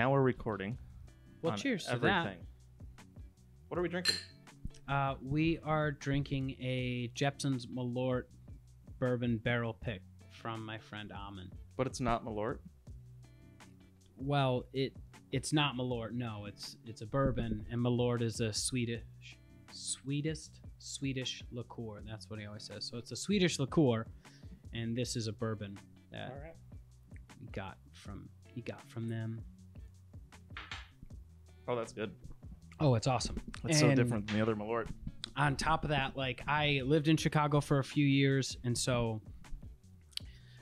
now we're recording. Well, cheers to everything. What are we drinking? Uh, we are drinking a Jeppson's Malort bourbon barrel pick from my friend Amon. But it's not Malort. Well, it it's not Malort. No, it's it's a bourbon, and Malort is a Swedish, sweetest Swedish liqueur. That's what he always says. So it's a Swedish liqueur, and this is a bourbon that right. we got from he got from them. Oh, that's good. Oh, it's awesome. It's so And- different than the other Malort. on top of that, like I lived in Chicago for a few years, and so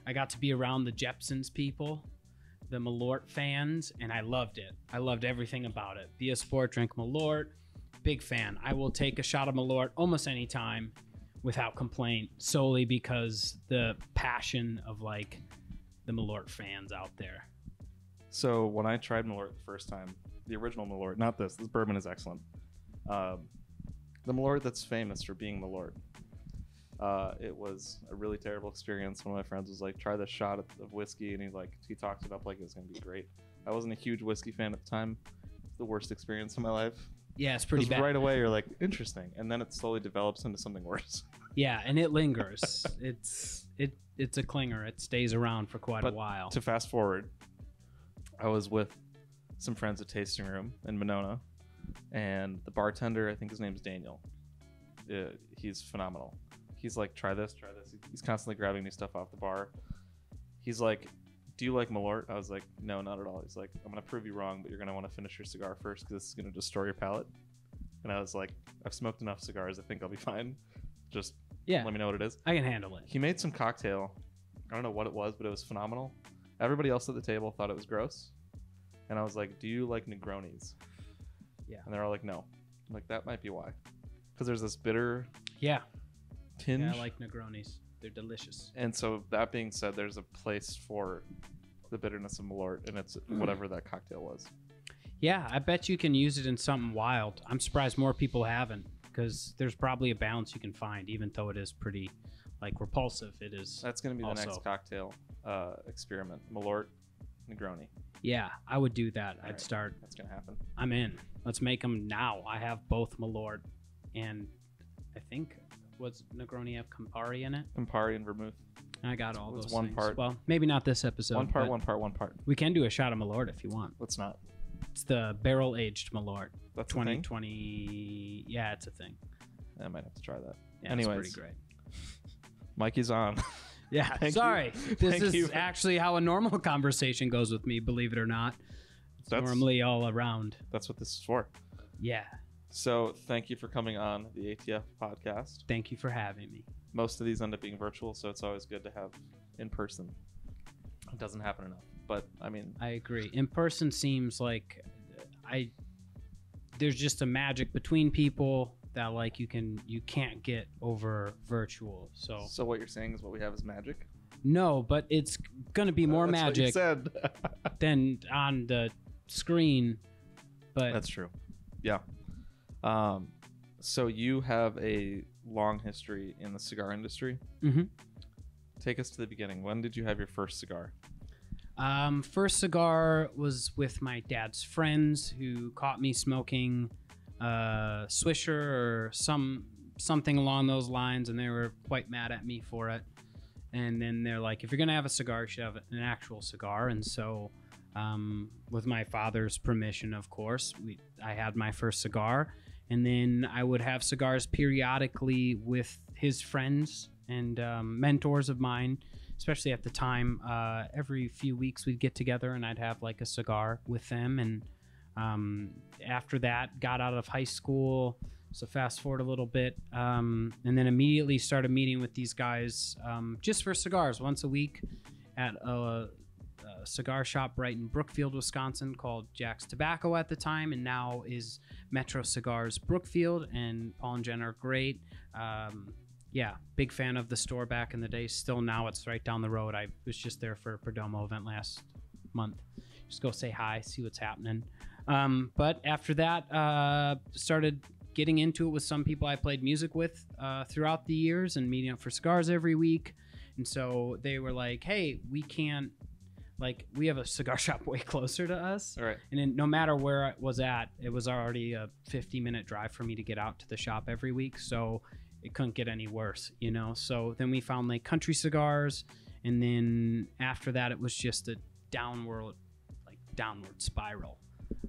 I got to be around the Jeppsons people, the Malort fans, and I loved it. I loved everything about it. Be a sport, drink Malort. Big fan. I will take a shot of Malort almost any time without complaint, solely because the passion of like the Malort fans out there. So when I tried Malort the first time, the original Malort, not this. This bourbon is excellent. Um, the Malort that's famous for being Malort. Uh, it was a really terrible experience. One of my friends was like, "Try this shot of of whiskey," and he like he talked it up like it was gonna be great. I wasn't a huge whiskey fan at the time. It's the worst experience of my life. Yeah, it's pretty bad. right away you're like interesting, and then it slowly develops into something worse. Yeah, and it lingers. it's it it's a clinger. It stays around for quite But a while. to fast forward, I was with some friends at Tasting Room in Monona, and the bartender, I think his name's Daniel. Uh, he's phenomenal. He's like, try this, try this. He's constantly grabbing me stuff off the bar. He's like, do you like Malort? I was like, no, not at all. He's like, I'm gonna prove you wrong, but you're gonna want to finish your cigar first because this is gonna destroy your palate. And I was like, I've smoked enough cigars. I think I'll be fine. Just yeah, let me know what it is. I can handle it. He made some cocktail. I don't know what it was, but it was phenomenal. Everybody else at the table thought it was gross. And I was like, Do you like Negronis? Yeah. And they're all like, No. I'm like, that might be why. Because there's this bitter Yeah, tinge. yeah, I like Negronis. They're delicious. and so, that being said, there's a place for the bitterness of Malort, and it's whatever that cocktail was. Yeah, I bet you can use it in something wild. I'm surprised more people haven't because there's probably a balance you can find, even though it is pretty like repulsive. It is. That's going to be the Also- next cocktail uh, experiment Malort, Negroni. Yeah, I would do that. I'd Alright. start. That's going to happen. I'm in. Let's make them now. I have both Malort and I think what's Negroni have Campari in it. Campari and vermouth. I got all It's those. one things. part. Well, maybe not this episode. one part, one part, one part. We can do a shot of Malort if you want. Let's not. It's the barrel aged Malort. That's a thing? 2020. Yeah, it's a thing. I might have to try that. Yeah, Anyways. it's pretty great. Mikey's on. Yeah, Thank you. sorry. This Thank is you actually how a normal conversation goes with me, believe it or not. It's That's- normally all around. That's what this is for. Yeah. So thank you for coming on the ATF podcast. Thank you for having me. Most of these end up being virtual, so it's always good to have in person. It doesn't happen enough, but I mean, I agree. In person seems like I there's just a magic between people that like you can you can't get over virtual. So so what you're saying is what we have is magic. no, but it's gonna be more That's what you magic said. than on the screen. But That's true. Yeah. Um, so you have a long history in the cigar industry. Mhm. Take us to the beginning. When did you have your first cigar? Um, first cigar was with my dad's friends who caught me smoking uh, Swisher or some something along those lines, and they were quite mad at me for it. And then they're like, "If you're gonna have a cigar, you should have an actual cigar." And so, um, with my father's permission, of course, we I had my first cigar, and then I would have cigars periodically with his friends and um, mentors of mine especially at the time. Uh, every few weeks we'd get together and I'd have like a cigar with them. And um, after that, got out of high school. So fast forward a little bit, um, and then immediately started meeting with these guys um, just for cigars once a week at a, a cigar shop right in Brookfield, Wisconsin, called Jack's Tobacco at the time, and now is Metro Cigars Brookfield. And Paul and Jen are great. Um, yeah, big fan of the store back in the day. Still now, it's right down the road. I was just there for a Perdomo event last month. Just go say hi, see what's happening. Um, but after that, uh, started getting into it with some people I played music with uh, throughout the years and meeting up for cigars every week. And so they were like, "Hey, we can't like we have a cigar shop way closer to us. All right. And then no matter where I was at, it was already a 50 minute drive for me to get out to the shop every week. So it couldn't get any worse, you know? So then we found Lake Country cigars. And then after that, it was just a downward, like downward spiral.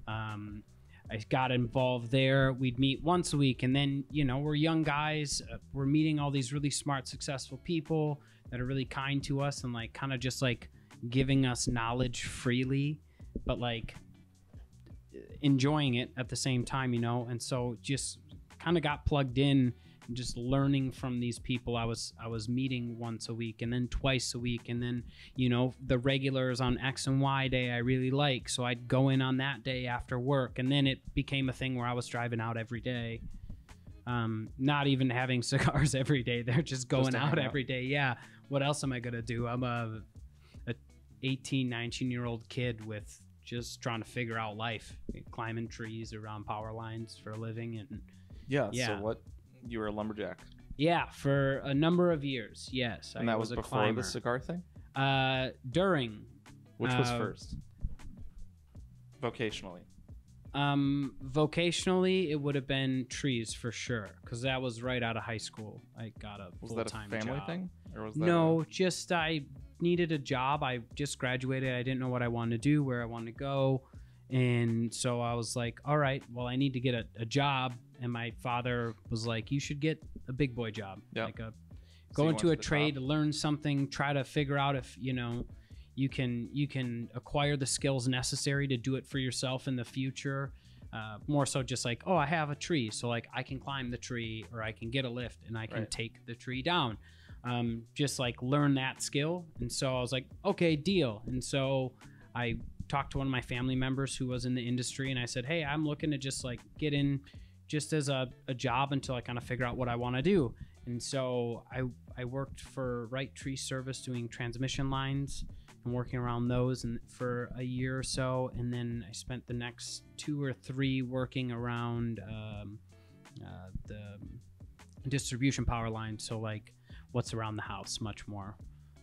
Um, I got involved there. We'd meet once a week. And then, you know, we're young guys. Uh, we're meeting all these really smart, successful people that are really kind to us and like kind of just like giving us knowledge freely, but like enjoying it at the same time, you know. And so just kind of got plugged in just learning from these people. I was I was meeting once a week and then twice a week and then, you know, the regulars on X and Y day I really like, so I'd go in on that day after work and then it became a thing where I was driving out every day. Um, not even having cigars every day. They're just going to out out. every day. Yeah. What else am I going to do? I'm a, a 18, 19 year old kid with just trying to figure out life, climbing trees around power lines for a living. And Yeah. Yeah. So what? You were a lumberjack, yeah, for a number of years. Yes. and I that was, a before climber. the cigar thing. Uh, during, Which was Uh, first? Vocationally. um, vocationally, it would have been trees for sure. Cause that was right out of high school. I got a Was full that a time family job. thing, or was that No, just I needed a job. I just graduated. I didn't know what I wanted to do, where I wanted to go. And so I was like, all right, well, I need to get a, a job. And my father was like, you should get a big boy job. Yep. Like a go you into a went to the trade, top. learn something, try to figure out if, you know, you can you can acquire the skills necessary to do it for yourself in the future. Uh, more so just like, oh, I have a tree. So like I can climb the tree or I can get a lift and I can Right. take the tree down um, just like learn that skill. And so I was like, okay, deal. And so I talked to one of my family members who was in the industry and I said, hey, I'm looking to just like get in just as a, a job until I kind of figure out what I want to do. And so I, I worked for Wright Tree Service doing transmission lines and working around those and for a year or so. And then I spent the next two or three working around um, uh, the distribution power line. So like what's around the house much more.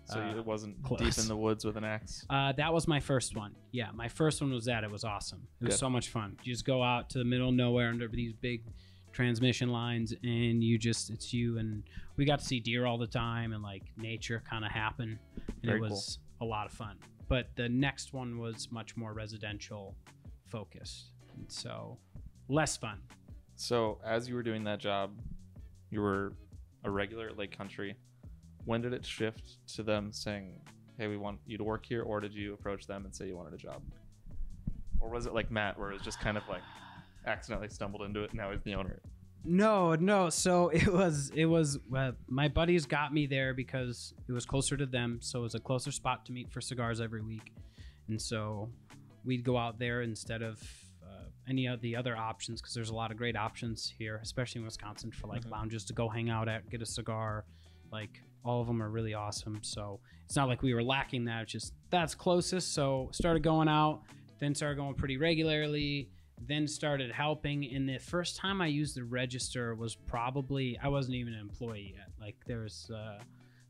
So uh, it wasn't deep in the woods with an axe. Uh, that was my first one. Yeah, my first one was that. It was awesome. It was Good. so much fun. You just go out to the middle of nowhere under these big transmission lines, and you just it's you and we got to see deer all the time and like nature kind of happen, and Very it cool. was a lot of fun. But the next one was much more residential focused, and so less fun. So as you were doing that job, you were a regular at Lake Country. When did it shift to them saying, "Hey, we want you to work here," or did you approach them and say you wanted a job? Or was it like Matt, where it was just kind of like accidentally stumbled into it, and now he's the owner? No, no. So it was it was uh, my buddies got me there because it was closer to them, so it was a closer spot to meet for cigars every week, and so we'd go out there instead of uh, any of the other options because there's a lot of great options here, especially in Wisconsin for like Mhm. lounges to go hang out at, get a cigar. Like all of them are really awesome. So it's not like we were lacking that. It's just that's closest. So started going out, then started going pretty regularly then started helping and the first time i used the register was probably i wasn't even an employee yet like there was uh,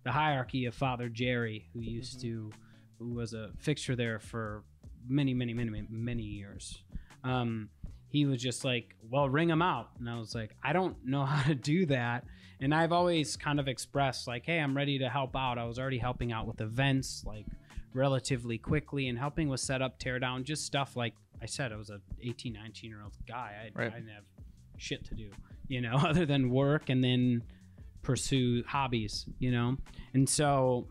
the hierarchy of father jerry who used Mhm. to who was a fixture there for many many many many, many years um, he was just like well ring them out. And i was like i don't know how to do that. And i've always kind of expressed like hey i'm ready to help out. I was already helping out with events like relatively quickly and helping with setup tear down just stuff like i said i was a 18 19 year old guy. I, Right. I didn't have shit to do you know other than work and then pursue hobbies you know? And so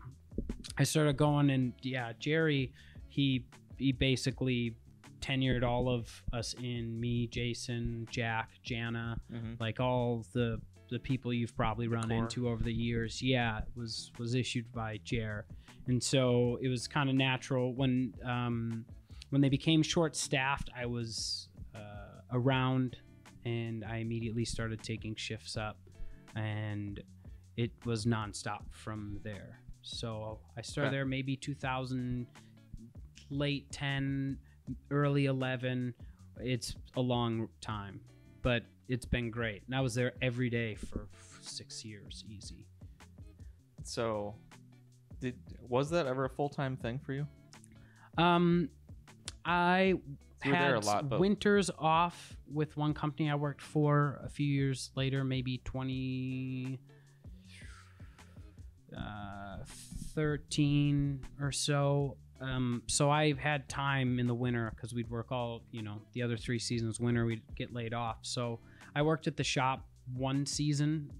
i started going and yeah jerry he he basically tenured all of us in me jason jack jana Mm-hmm. like all the the people you've probably run core. into over the years yeah was was issued by jer and so it was kind of natural when um when they became short staffed i was uh, around and i immediately started taking shifts up and it was nonstop from there so i started Okay. there maybe 2000 late 10 early 11 it's a long time but it's been great and i was there every day for six years easy So, did was that ever a full time thing for you? Um, I You had there a lot, but- winters off with one company I worked for a few years later, maybe 20, uh, 13 or so. Um, so I had time in the winter because we'd work all, you know, the other three seasons winter, we'd get laid off. So I worked at the shop one season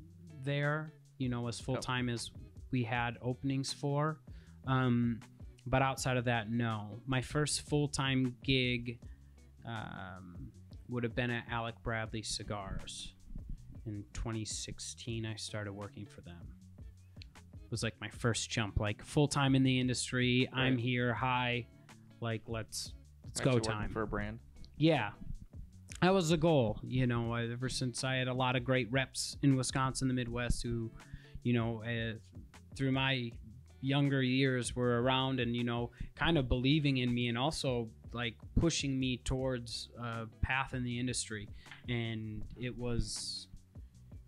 there, you know, as full time as we had openings for. Um, but outside of that, no. My first full time gig um, would have been at Alec Bradley Cigars. In 2016, I started working for them. Was like my first jump, like full time in the industry. I'm here. Hi, like let's let's Actually go time. for a brand. Yeah. That was the goal, you know, uh, ever since I had a lot of great reps in Wisconsin, the Midwest, who, you know, uh, through my younger years were around and, you know, kind of believing in me and also like pushing me towards a path in the industry. And it was,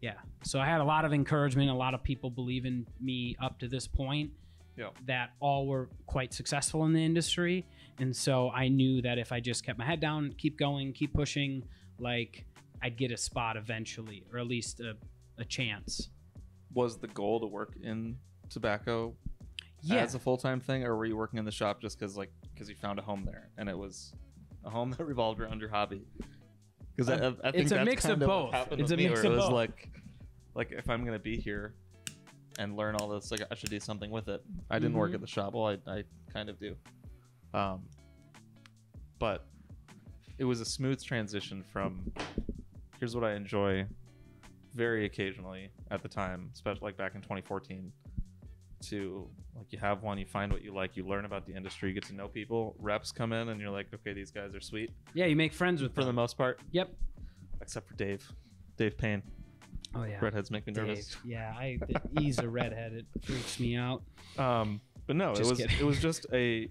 yeah. So I had a lot of encouragement, a lot of people believe in me up to this point Yeah. that all were quite successful in the industry. And so I knew that if I just kept my head down, keep going, keep pushing, like I'd get a spot eventually, or at least a, a chance. Was the goal to work in tobacco Yeah. as a full time thing, or were you working in the shop just because like because you found a home there and it was a home that revolved around your hobby? Because I, I think It's a mix of both. It's a mix of it was both. like like if I'm gonna be here and learn all this, like I should do something with it. I didn't work Mhm. at the shop. Well, I, I kind of do. Um, but it was a smooth transition from here's what I enjoy very occasionally at the time, especially like back in 2014, to like you have one, you find what you like, you learn about the industry, you get to know people. Reps come in, and you're like, okay, these guys are sweet yeah, you make friends with for the them. most part, Yep. except for Dave. Dave Payne. Oh yeah. Redheads make me nervous. Dave. Yeah, I he's a redhead. It freaks me out. Um, but no, Just it was kidding. it was just a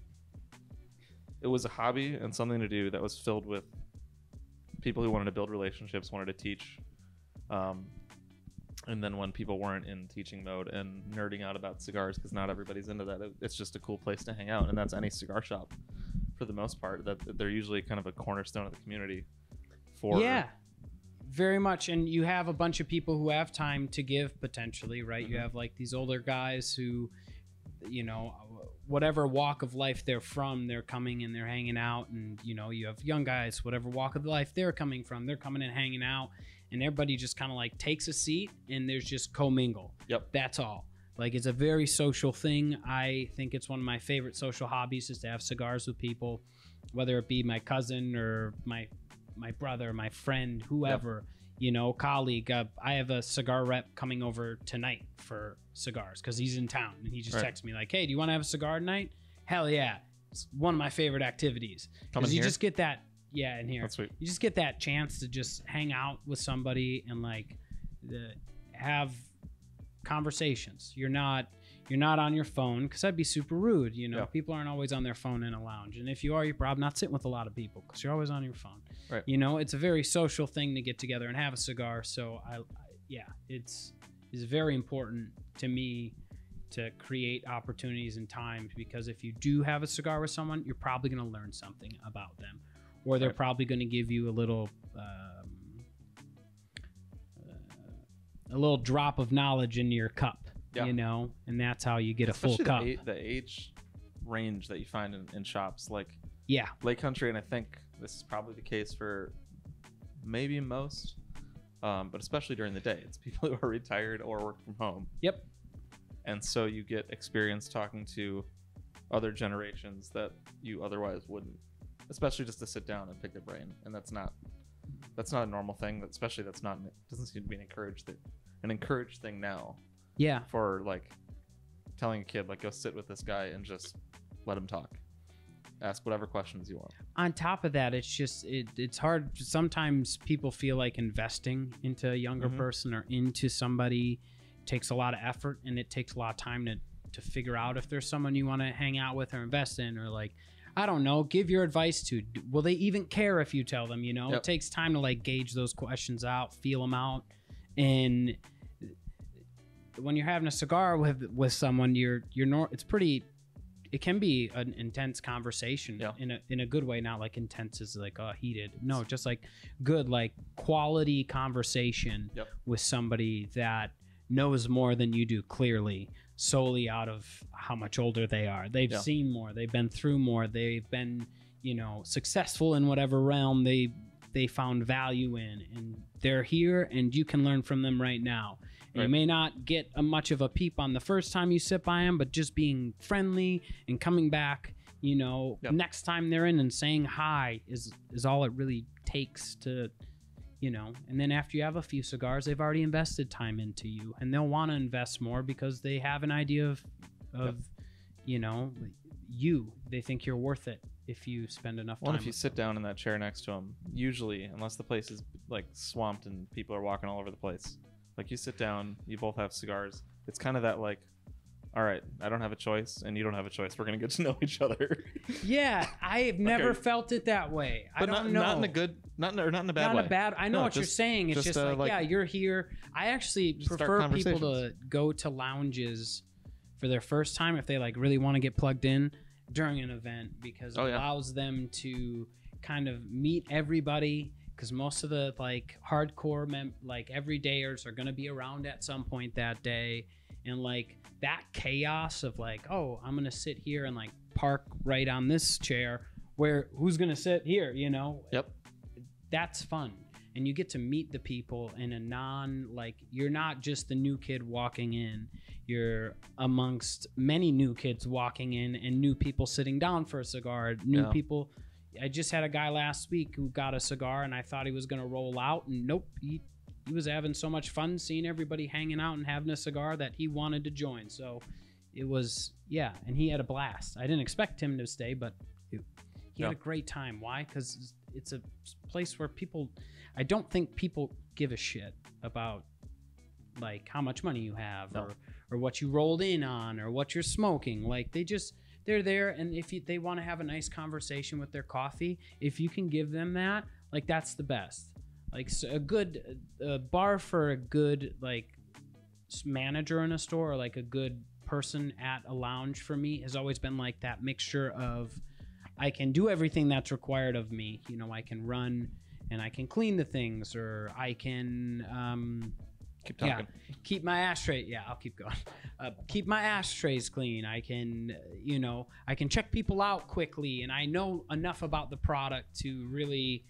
it was a hobby and something to do that was filled with people who wanted to build relationships, wanted to teach. Um, and then when people weren't in teaching mode and nerding out about cigars, because not everybody's into that, it, it's just a cool place to hang out, and that's any cigar shop for the most part. That that they're usually kind of a cornerstone of the community. For yeah very much and you have a bunch of people who have time to give potentially right you Mhm. have like these older guys who you know whatever walk of life they're from they're coming and they're hanging out and you know you have young guys whatever walk of life they're coming from they're coming and hanging out and everybody just kind of like takes a seat and there's just commingle Yep. that's all like it's a very social thing i think it's one of my favorite social hobbies is to have cigars with people whether it be my cousin or my my brother, my friend, whoever, you know, colleague. Uh, I have a cigar rep coming over tonight for cigars because he's in town and he just Right. texts me like, "Hey, do you want to have a cigar tonight?" Hell yeah! It's one of my favorite activities because you here? just get that. Yeah, in here, That's sweet. you just get that chance to just hang out with somebody and like the, have conversations. You're not you're not on your phone because that'd be super rude. You know, Yeah. people aren't always on their phone in a lounge, and if you are, you're probably not sitting with a lot of people because you're always on your phone. Right. You know, it's a very social thing to get together and have a cigar. So I, I yeah, it's is very important to me to create opportunities and times because if you do have a cigar with someone, you're probably going to learn something about them, or they're Right. probably going to give you a little. Um, uh, a little drop of knowledge in your cup, Yeah. you know, and that's how you get a full Especially cup. The, the age range that you find in, in shops, like Yeah, Lake Country, and I think this is probably the case for maybe most, um, but especially during the day. It's people who are retired or work from home. Yep. And so you get experience talking to other generations that you otherwise wouldn't, especially just to sit down and pick their brain. And that's not that's not a normal thing. Especially that's not doesn't seem to be an encouraged thing, an encouraged thing now yeah, for like telling a kid like go sit with this guy and just let him talk, ask whatever questions you want. on top of that, it's just it, it's hard. Sometimes people feel like investing into a younger Mhm. person or into somebody takes a lot of effort, and it takes a lot of time to to figure out if there's someone you want to hang out with or invest in, or like I don't know, give your advice to. Will they even care if you tell them? You know, Yep. it takes time to like gauge those questions out, feel them out, and when you're having a cigar with with someone, you're you're nor- it's pretty it can be an intense conversation Yeah. in a in a good way, not like intense is like uh heated. No, just like good, like quality conversation Yep. with somebody that knows more than you do clearly solely out of how much older they are. They've Yeah. seen more, they've been through more, they've been, you know, successful in whatever realm they they found value in and they're here and you can learn from them right now. And you may not get a much of a peep on the first time you sit by them, but just being friendly and coming back, you know, Yep. next time they're in and saying hi is is all it really takes to you know and then after you have a few cigars they've already invested time into you and they'll want to invest more because they have an idea of of you know you they think you're worth it if you spend enough Well, time if you sit down in that chair next to them usually, unless the place is like swamped and people are walking all over the place, like you sit down, you both have cigars. It's kind of that like, all right, I don't have a choice, and you don't have a choice. We're gonna get to know each other. yeah i've never Okay. felt it that way i but don't not know not in a good, not in, or not in a bad not way. a bad i know No, what you're saying it's just, just, uh, like, like- yeah you're here i actually prefer people to go to lounges for their first time if they like really want to get plugged in during an event because it Oh, yeah. allows them to kind of meet everybody because most of the like hardcore mem- like everydayers are going to be around at some point that day and like that chaos of like oh i'm to sit here and like park right on this chair where who's to sit here you know Yep. that's fun and you get to meet the people in a non like you're not just the new kid walking in you're amongst many new kids walking in and new people sitting down for a cigar new Yeah. people i just had a guy last week who got a cigar and i thought he was going to roll out and nope he he was having so much fun seeing everybody hanging out and having a cigar that he wanted to join. So it was yeah and he had a blast. I didn't expect him to stay but it, he had a great time. Why? Because it's a place where people i don't think people give a shit about like how much money you have No. or or what you rolled in on or what you're smoking. Like they just they're there and if you, they want to have a nice conversation with their coffee if you can give them that like that's the best like so a good uh, bar for a good like manager in a store or like a good person at a lounge for me has always been like that mixture of I can do everything that's required of me. You know, I can run and I can clean the things, or I can um, Keep Yeah. keep my ashtray. Yeah, I'll keep going. Uh, keep my ashtrays clean. I can, you know, I can check people out quickly, and I know enough about the product to really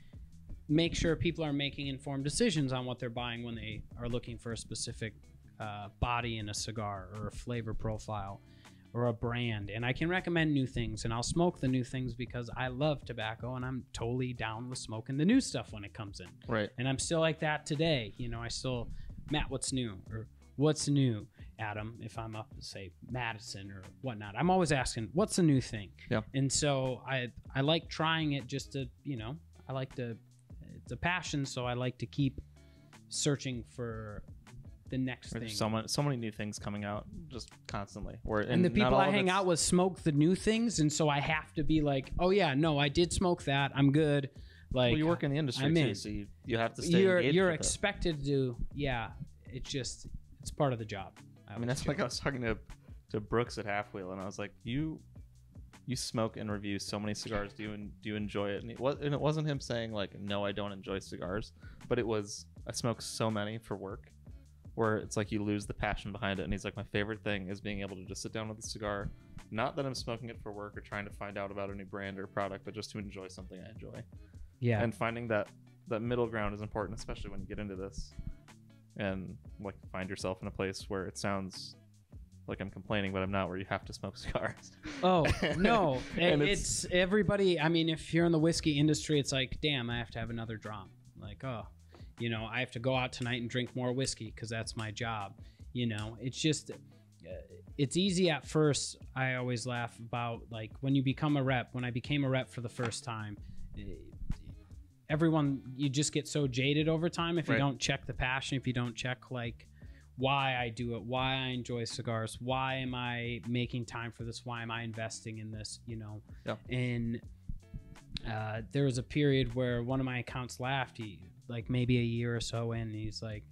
make sure people are making informed decisions on what they're buying when they are looking for a specific uh, body in a cigar or a flavor profile or a brand. And I can recommend new things, and I'll smoke the new things because I love tobacco, and I'm totally down with smoking the new stuff when it comes in Right. and I'm still like that today. You know, I still, Matt, what's new or what's new, Adam? If I'm up, say Madison or whatnot, I'm always asking, what's the new thing? Yeah. And so I I like trying it just to you know I like to it's a passion, so I like to keep searching for the next thing. There's so many, so many new things coming out just constantly. Where and the people I hang out with smoke the new things, and so I have to be like, oh yeah, no, I did smoke that. I'm good. Like Well, you work in the industry I'm too, in. so you, you have to stay you're you're expected to do yeah it's just it's part of the job I mean, that's like I was talking to to Brooks at halfwheel, and I was like, "You, you smoke and review so many cigars. Do you en- do you enjoy it?" And it was, and it wasn't him saying like, "No, I don't enjoy cigars," but it was, "I smoke so many for work." Where it's like you lose the passion behind it, and he's like, my favorite thing is being able to just sit down with a cigar, not that I'm smoking it for work or trying to find out about a new brand or product, but just to enjoy something I enjoy. yeah And finding that that middle ground is important, especially when you get into this, and like find yourself in a place where it sounds like I'm complaining, but I'm not. Where you have to smoke cigars. oh no And It- it's- it's, everybody i mean if you're in the whiskey industry it's like damn i have to have another drum like oh you know i have to go out tonight and drink more whiskey because that's my job you know it's just uh, it's easy at first i always laugh about like when you become a rep when i became a rep for the first time eh, everyone you just get so jaded over time if you Right. don't check the passion if you don't check like why I do it, why I enjoy cigars, why am I making time for this, why am I investing in this, you know? Yeah. And uh, there was a period where one of my accounts laughed. He like maybe a year or so in, he's like,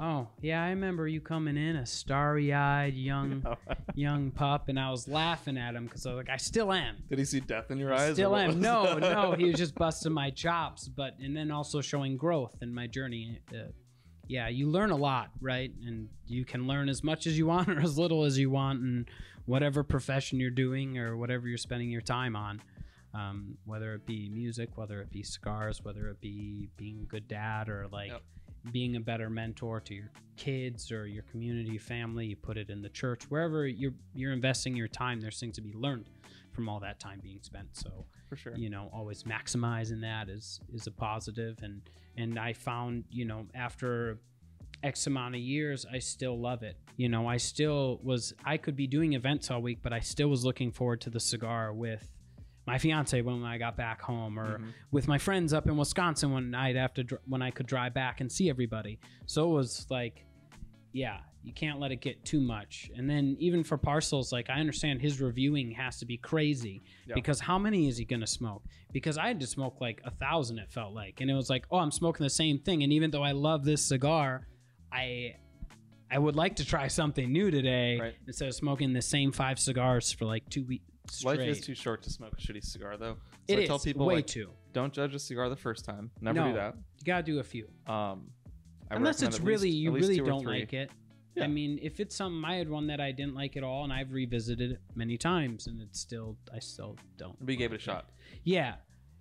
Oh, yeah, I remember you coming in a starry-eyed young young pup, and I was laughing at him because I was like, I still am. Did he see death in your I eyes? Still am. No, no, he was just busting my chops, but and then also showing growth in my journey. Uh, yeah, you learn a lot, right? And you can learn as much as you want or as little as you want, in whatever profession you're doing or whatever you're spending your time on. Um, whether it be music, whether it be cigars, whether it be being a good dad or like Yep. being a better mentor to your kids or your community, family. You put it in the church, wherever you're you're investing your time. There's things to be learned from all that time being spent. So for sure. you know always maximizing that is is a positive and and i found you know after x amount of years i still love it you know i still was i could be doing events all week but i still was looking forward to the cigar with my fiance when i got back home or Mhm. with my friends up in wisconsin when i'd have to dr- when i could drive back and see everybody so it was like yeah you can't let it get too much and then even for parcels like i understand his reviewing has to be crazy Yeah. because how many is he going to smoke because i had to smoke like a thousand it felt like and it was like oh i'm smoking the same thing and even though i love this cigar i i would like to try something new today Right. instead of smoking the same five cigars for like two weeks straight. Life is too short to smoke a shitty cigar, though. So It I is tell people way like, too don't judge a cigar the first time. Never No. do that. you gotta do a few Um, I unless it's really least- you really don't like it Yeah. i mean if it's something i had one that i didn't like at all and i've revisited it many times and it's still i still don't We gave it a shot. yeah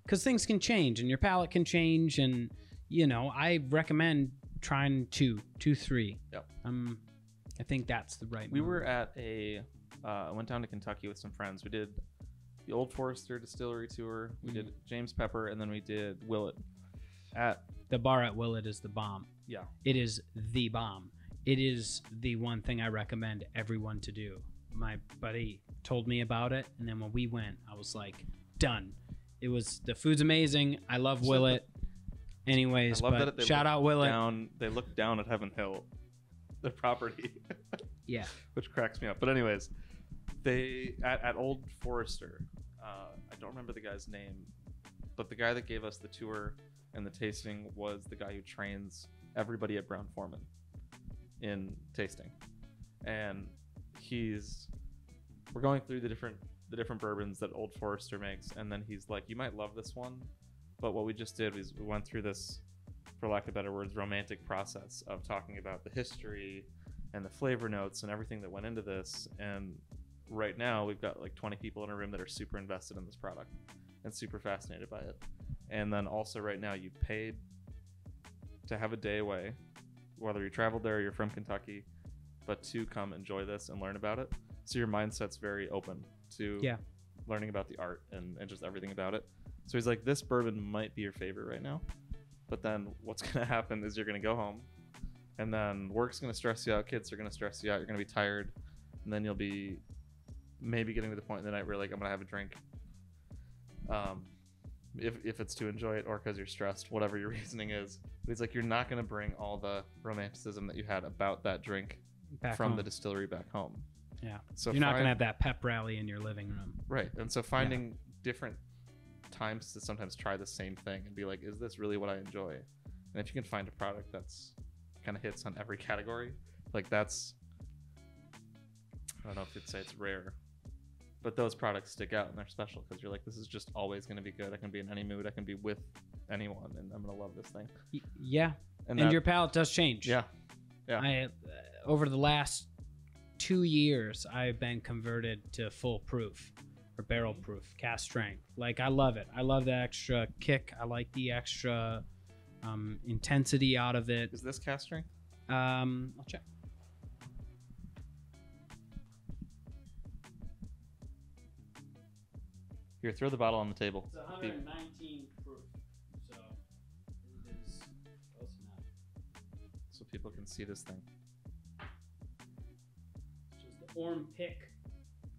because things can change and your palate can change and you know i recommend trying two two three Yep. um i think that's the right We move. were at a. Uh, I went down to Kentucky with some friends. We did the Old Forester Distillery tour. We Mm. did James Pepper, and then we did Willett. At the bar at Willett is the bomb. yeah, It is the bomb. It is the one thing I recommend everyone to do. My buddy told me about it, and then when we went, I was like, done. It was the food's amazing. I love So Willett. Anyways, I love but that they shout out Willett. down. They look down at Heaven Hill, the property. Yeah. which cracks me up. But anyways, they at, at Old Forester. Uh, I don't remember the guy's name, but the guy that gave us the tour and the tasting was the guy who trains everybody at Brown-Forman in tasting, and he's we're going through the different the different bourbons that Old Forester makes, and then he's like, "You might love this one," but what we just did was we went through this, for lack of better words, romantic process of talking about the history and the flavor notes and everything that went into this. And right now, we've got like 20 people in a room that are super invested in this product and super fascinated by it. And then also, right now, you paid to have a day away, whether you traveled there or you're from Kentucky, but to come enjoy this and learn about it. So your mindset's very open to Yeah. learning about the art and, and just everything about it. So he's like, this bourbon might be your favorite right now. But then what's going to happen is you're going to go home and then work's going to stress you out. Kids are going to stress you out. You're going to be tired. And then you'll be maybe getting to the point in the night where like, I'm going to have a drink. Um, if, if it's to enjoy it or because you're stressed, whatever your reasoning is. But he's like, you're not going to bring all the romanticism that you had about that drink Back from home. the distillery back home. Yeah. So You're not going to have that pep rally in your living room. Right. And so finding different times to sometimes try the same thing and be like, is this really what I enjoy? And if you can find a product that's kind of hits on every category, like that's, I don't know if you'd say it's rare, but those products stick out and they're special because you're like, this is just always going to be good. I can be in any mood. I can be with anyone and I'm going to love this thing. Y- yeah. And, And, that- your palate does change. yeah, yeah. I uh, over the last two years, I've been converted to full proof or barrel proof, cask strength. Like I love it. I love the extra kick. I like the extra um, intensity out of it. is this cask strength? Um, I'll check. Here, throw the bottle on the table. It's 119 proof, so it is close enough. so people can see this thing. Which is the Orm pick.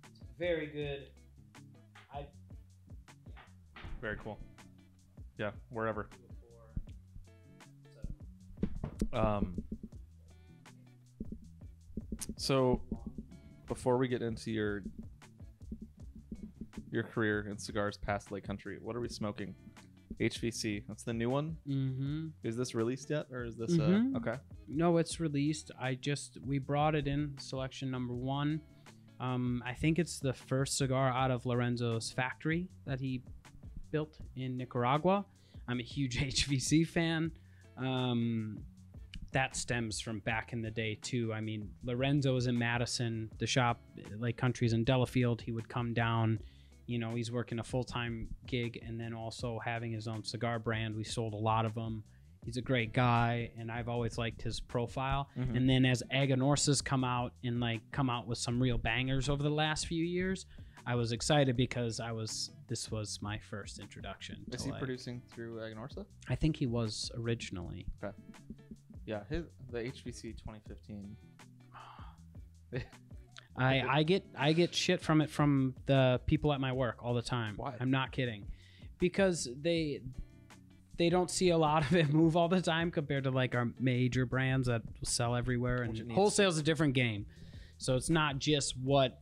It's very good. I Very cool. Yeah, wherever. Um, so before we get into your your career in cigars past Lake Country, what are we smoking? HVC. That's the new one. Mm-hmm. Is this released yet, or is this Mhm. uh okay? no, it's released. I just we brought it in selection number one. Um, I think it's the first cigar out of Lorenzo's factory that he built in Nicaragua. I'm a huge HVC fan. Um, that stems from back in the day too. I mean, Lorenzo was in Madison, the shop, Lake Country's in Delafield. He would come down. You know, he's working a full time gig and then also having his own cigar brand. We sold a lot of them. He's a great guy, and I've always liked his profile. Mhm. And then as Aganorsa's come out and like come out with some real bangers over the last few years, I was excited because I was this was my first introduction. Is he like- producing through Aganorsa? I think he was originally. Yeah, his the HVC 2015. I, I get I get shit from it from the people at my work all the time. Why? I'm not kidding. Because they they don't see a lot of it move all the time compared to like our major brands that sell everywhere and wholesale's a different game. So it's not just what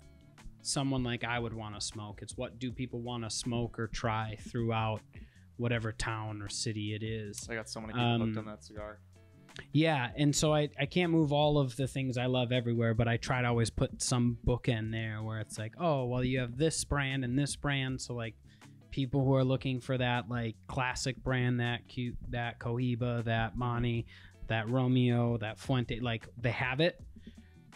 someone like I would want to smoke. It's what do people want to smoke or try throughout whatever town or city it is. I got so many people hooked Um, on that cigar. Yeah, and so I, I can't move all of the things I love everywhere, but I try to always put some book in there where it's like, oh, well, you have this brand and this brand, so like people who are looking for that like classic brand, that cute, that Cohiba, that Monty, that Romeo, that Fuente, like they have it,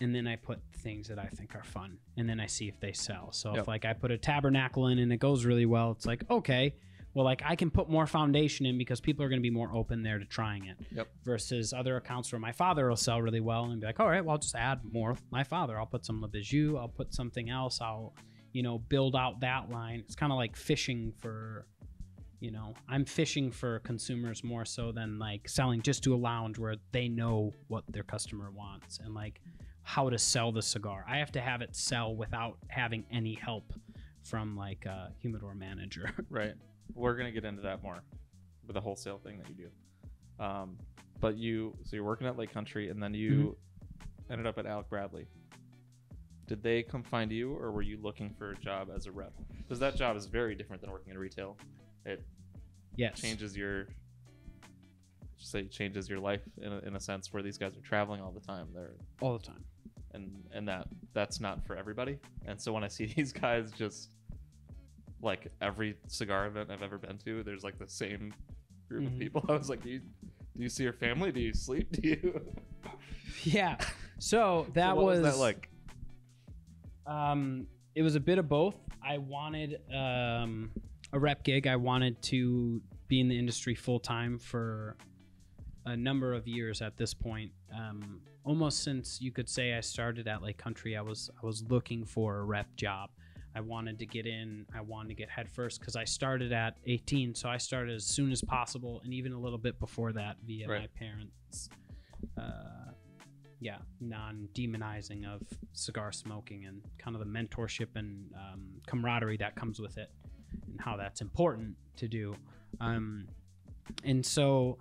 and then I put things that I think are fun, and then I see if they sell. So Yep. if like I put a Tabernacle in and it goes really well, it's like okay. Well, like I can put more foundation in because people are going to be more open there to trying it Yep. versus other accounts where my father will sell really well and be like, all right, well, I'll just add more my father. I'll put some Le Bijou. I'll put something else. I'll, you know, build out that line. It's kind of like fishing for, you know, I'm fishing for consumers more so than like selling just to a lounge where they know what their customer wants and like how to sell the cigar. I have to have it sell without having any help from like a humidor manager. Right. We're gonna get into that more with the wholesale thing that you do. Um, but you, so you're working at Lake Country, and then you Mm-hmm. ended up at Alec Bradley. Did they come find you, or were you looking for a job as a rep? Because that job is very different than working in retail. It yes. changes your, say, changes your life in a, in a sense where these guys are traveling all the time. They're All the time. and and that that's not for everybody. And so when I see these guys just like every cigar event I've ever been to, there's like the same group Mhm. of people. I was like, do you do you see your family? Do you sleep? Do you? Yeah. So that So what was, that like. Um, it was a bit of both. I wanted um, a rep gig. I wanted to be in the industry full time for a number of years at this point. Um, almost since you could say I started at Lake Country, I was I was looking for a rep job. I wanted to get in. I wanted to get head first because I started at 18, so I started as soon as possible, and even a little bit before that via Right. my parents. Uh, yeah, non-demonizing of cigar smoking and kind of the mentorship and um, camaraderie that comes with it, and how that's important to do. Um, and so,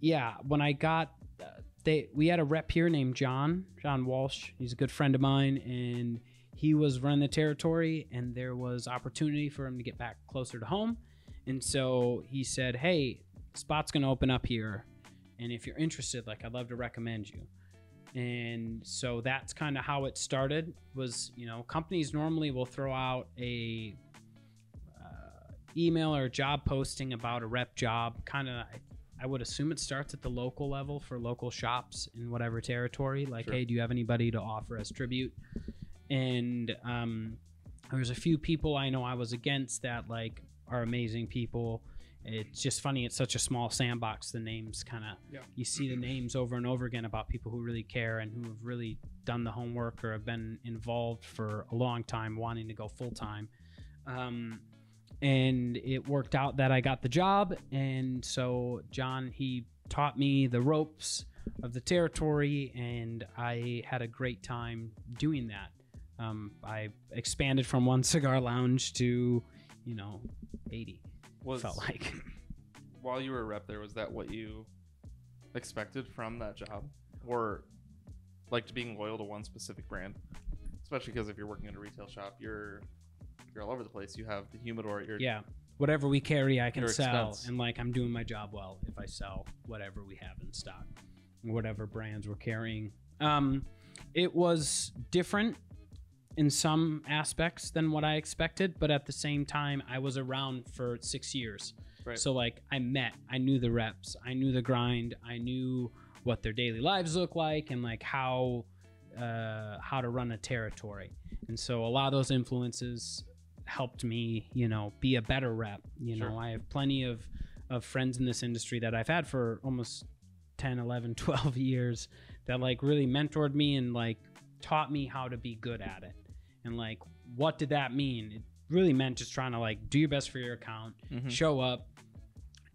yeah, when I got uh, they, we had a rep here named John, John Walsh. He's a good friend of mine, and he was running the territory, and there was opportunity for him to get back closer to home. And so he said, "Hey, spot's gonna open up here, and if you're interested, like I'd love to recommend you." And so that's kind of how it started. Was you know companies normally will throw out a uh, email or a job posting about a rep job. Kind of, I would assume it starts at the local level for local shops in whatever territory. Like, Sure. hey, do you have anybody to offer as tribute? And um, there's a few people I know I was against that like are amazing people. It's just funny. It's such a small sandbox. The names kind of Yeah. you see the names over and over again about people who really care and who have really done the homework or have been involved for a long time, wanting to go full time. Um, and it worked out that I got the job. And so John, he taught me the ropes of the territory, and I had a great time doing that. Um, I expanded from one cigar lounge to, you know, 80. Was felt like. while you were a rep there, was that what you expected from that job, or like to being loyal to one specific brand? Especially because if you're working in a retail shop, you're you're all over the place. You have the humidor at your Yeah. Whatever we carry, I can sell. expense. And like, I'm doing my job well if I sell whatever we have in stock. whatever brands we're carrying. Um, it was different in some aspects than what I expected, but at the same time, I was around for six years. Right. So like I met, I knew the reps, I knew the grind, I knew what their daily lives look like, and like how uh, how to run a territory. And so a lot of those influences helped me, you know, be a better rep. You Sure. know, I have plenty of of friends in this industry that I've had for almost 10, 11, 12 years that like really mentored me and like taught me how to be good at it. And like what did that mean? It really meant just trying to like do your best for your account, Mhm. show up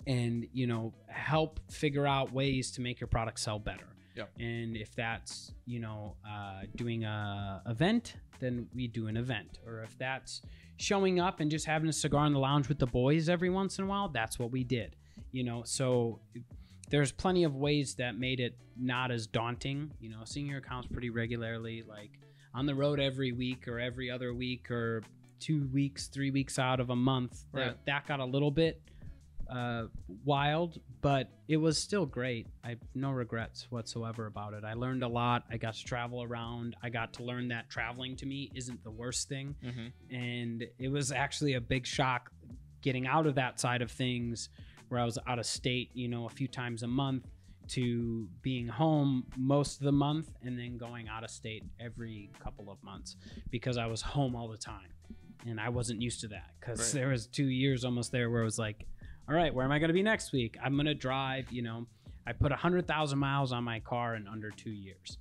and, you know, help figure out ways to make your product sell better. Yep. And if that's, you know, uh, doing a event, then we do an event. Or if that's showing up and just having a cigar in the lounge with the boys every once in a while, that's what we did. You know, so there's plenty of ways that made it not as daunting. You know, seeing your accounts pretty regularly, like on the road every week or every other week or two weeks, three weeks out of a month. Right. That that got a little bit uh, wild, but it was still great. I have no regrets whatsoever about it. I learned a lot. I got to travel around. I got to learn that traveling to me isn't the worst thing Mhm. and it was actually a big shock getting out of that side of things where I was out of state, you know, a few times a month to being home most of the month and then going out of state every couple of months because I was home all the time and I wasn't used to that cuz Right. there was 2 years almost there where it was like all right, where am I going to be next week? I'm going to drive, you know. I put 100,000 miles on my car in under 2 years.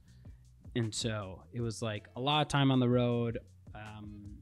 And so it was like a lot of time on the road. Um,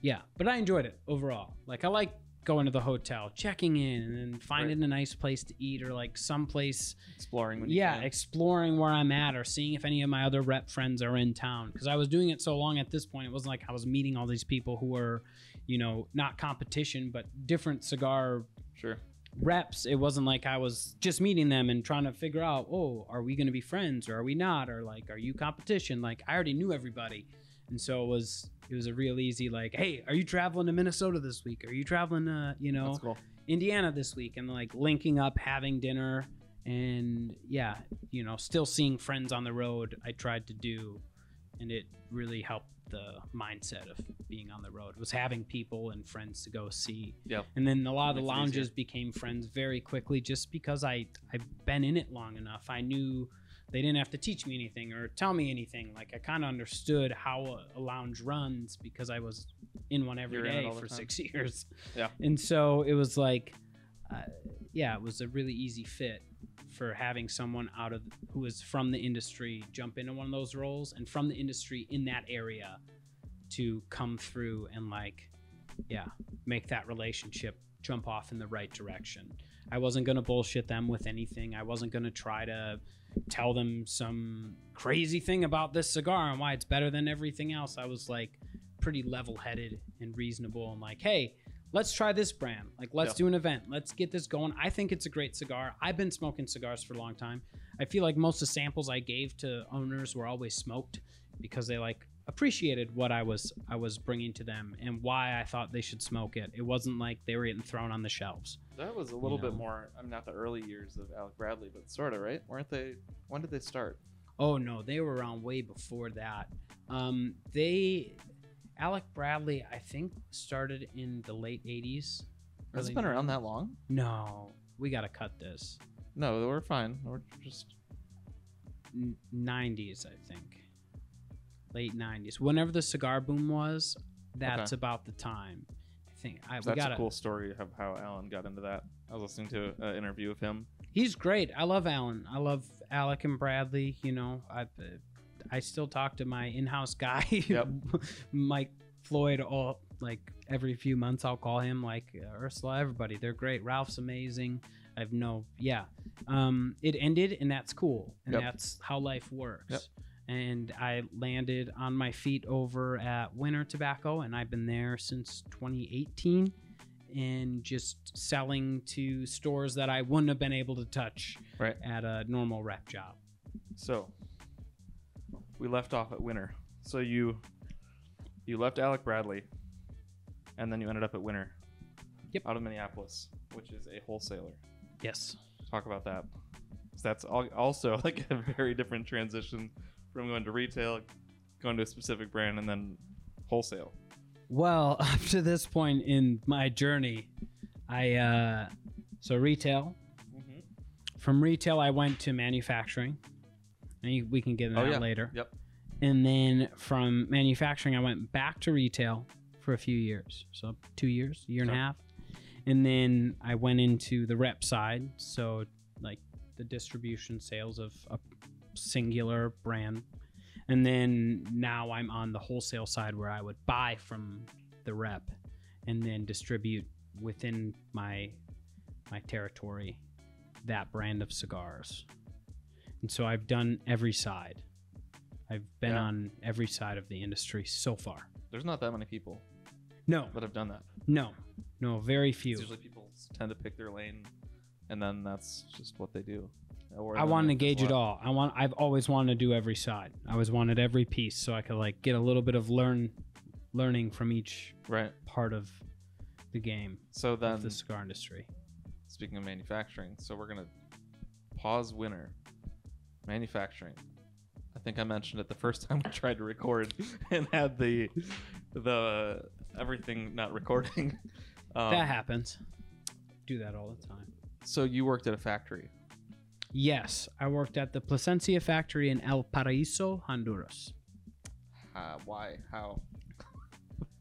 yeah, but I enjoyed it overall. Like I like going to the hotel, checking in, and then finding a nice place to eat or like someplace. Exploring. When you Yeah, can. exploring where I'm at or seeing if any of my other rep friends are in town. Because I was doing it so long at this point, it wasn't like I was meeting all these people who were, you know, not competition but different cigar sure. reps it wasn't like i was just meeting them and trying to figure out oh are we going to be friends or are we not or like are you competition like i already knew everybody and so it was it was a real easy like hey are you traveling to minnesota this week are you traveling to you know cool. indiana this week and like linking up having dinner and yeah you know still seeing friends on the road i tried to do and it really helped the mindset of being on the road was having people and friends to go see Yep. and then a lot of the lounges easier. became friends very quickly just because i i've been in it long enough i knew they didn't have to teach me anything or tell me anything. Like i kind of understood how a, a lounge runs because i was in one every day for six years. Yeah. and so it was like uh, yeah it was a really easy fit for having someone out of who is from the industry jump into one of those roles and from the industry in that area to come through and like yeah make that relationship jump off in the right direction. I wasn't going to bullshit them with anything. I wasn't going to try to tell them some crazy thing about this cigar and why it's better than everything else i was like pretty level-headed and reasonable and like hey let's try this brand. Like let's Yeah. do an event. Let's get this going. I think it's a great cigar. I've been smoking cigars for a long time. I feel like most of the samples i gave to owners were always smoked because they like appreciated what i was i was bringing to them and why i thought they should smoke it. It wasn't like they were getting thrown on the shelves That was a little know. bit more. I mean, not the early years of Alec Bradley, but sort of right. Weren't they? When did they start? Oh no, they were around way before that. Um, they, Alec Bradley, I think started in the late '80s. Has it been around that long? No, we gotta cut this. No, we're fine. We're just N- '90s, I think. Late '90s. Whenever the cigar boom was, that's Okay. about the time. I think I we that's gotta. a cool story of how Alan got into that. I was listening to an interview of him. He's great. I love Alan. I love Alec and Bradley. You know, I I still talk to my in-house guy, Yep. Mike Floyd. All like every few months, I'll call him. Like uh, Ursula, everybody, they're great. Ralph's amazing. I've no, yeah. Um, it ended, and that's cool, and Yep. that's how life works. Yep. And I landed on my feet over at Winner Tobacco, and I've been there since 2018 and just selling to stores that I wouldn't have been able to touch Right. at a normal rep job. So we left off at Winner. So you you left Alec Bradley, and then you ended up at Winner. Yep. Out of Minneapolis, which is a wholesaler. Yes. Talk about that. 'Cause that's also like a very different transition from going to retail, going to a specific brand, and then wholesale. Well, up to this point in my journey, I uh, so retail. Mm-hmm. From retail, I went to manufacturing, and you, we can get into Oh, that yeah. later. Yep. And then from manufacturing, I went back to retail for a few years, so two years, year and a Okay. half, and then I went into the rep side, so like the distribution sales of a singular brand, and then now I'm on the wholesale side where I would buy from the rep and then distribute within my my territory that brand of cigars. And so I've done every side. I've been Yeah. on every side of the industry so far. There's not that many people No, that have done that. no, no, very few. It's usually people tend to pick their lane, and then that's just what they do. Or I then wanted to if gauge it all. I want. I've always wanted to do every side. I always wanted every piece so I could like get a little bit of learn, learning from each Right. part of the game So then, of the cigar industry. speaking of manufacturing, so we're gonna pause winner. Manufacturing. I think I mentioned it the first time we tried to record and had the the everything not recording. Um, that happens. Do that all the time. so you worked at a factory. Yes, I worked at the Plasencia factory in El Paraíso, Honduras. Uh, why? How?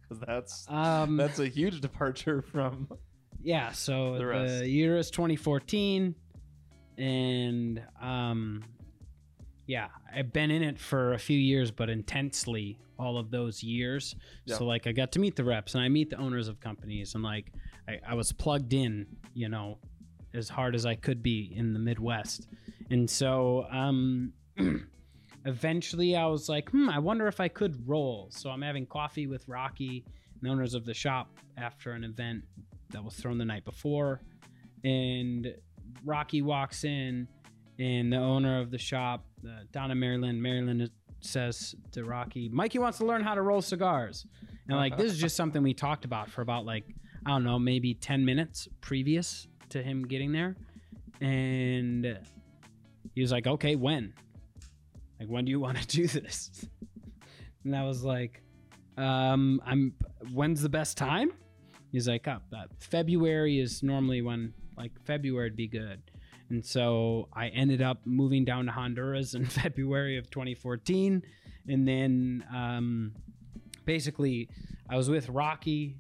Because that's Um, that's a huge departure from. yeah. So the the, year is 2014, and um, yeah, I've been in it for a few years, but intensely all of those years. Yeah. So like, I got to meet the reps, and I meet the owners of companies, and like, I, I was plugged in, you know, as hard as I could be in the Midwest, and so um. Eventually, I was like, hmm, I wonder if I could roll. So I'm having coffee with Rocky, the owners of the shop, after an event that was thrown the night before. And Rocky walks in, and the owner of the shop, uh, Donna Maryland, Maryland says to Rocky, Mikey wants to learn how to roll cigars. And like, this is just something we talked about for about like, I don't know, maybe 10 minutes previous to him getting there. And he was like, okay, when? Like, when do you want to do this? And I was like, um, I'm, when's the best time? He's like, oh, uh, February is normally when, like, February would be good. And so I ended up moving down to Honduras in February of 2014. And then um, basically, I was with Rocky,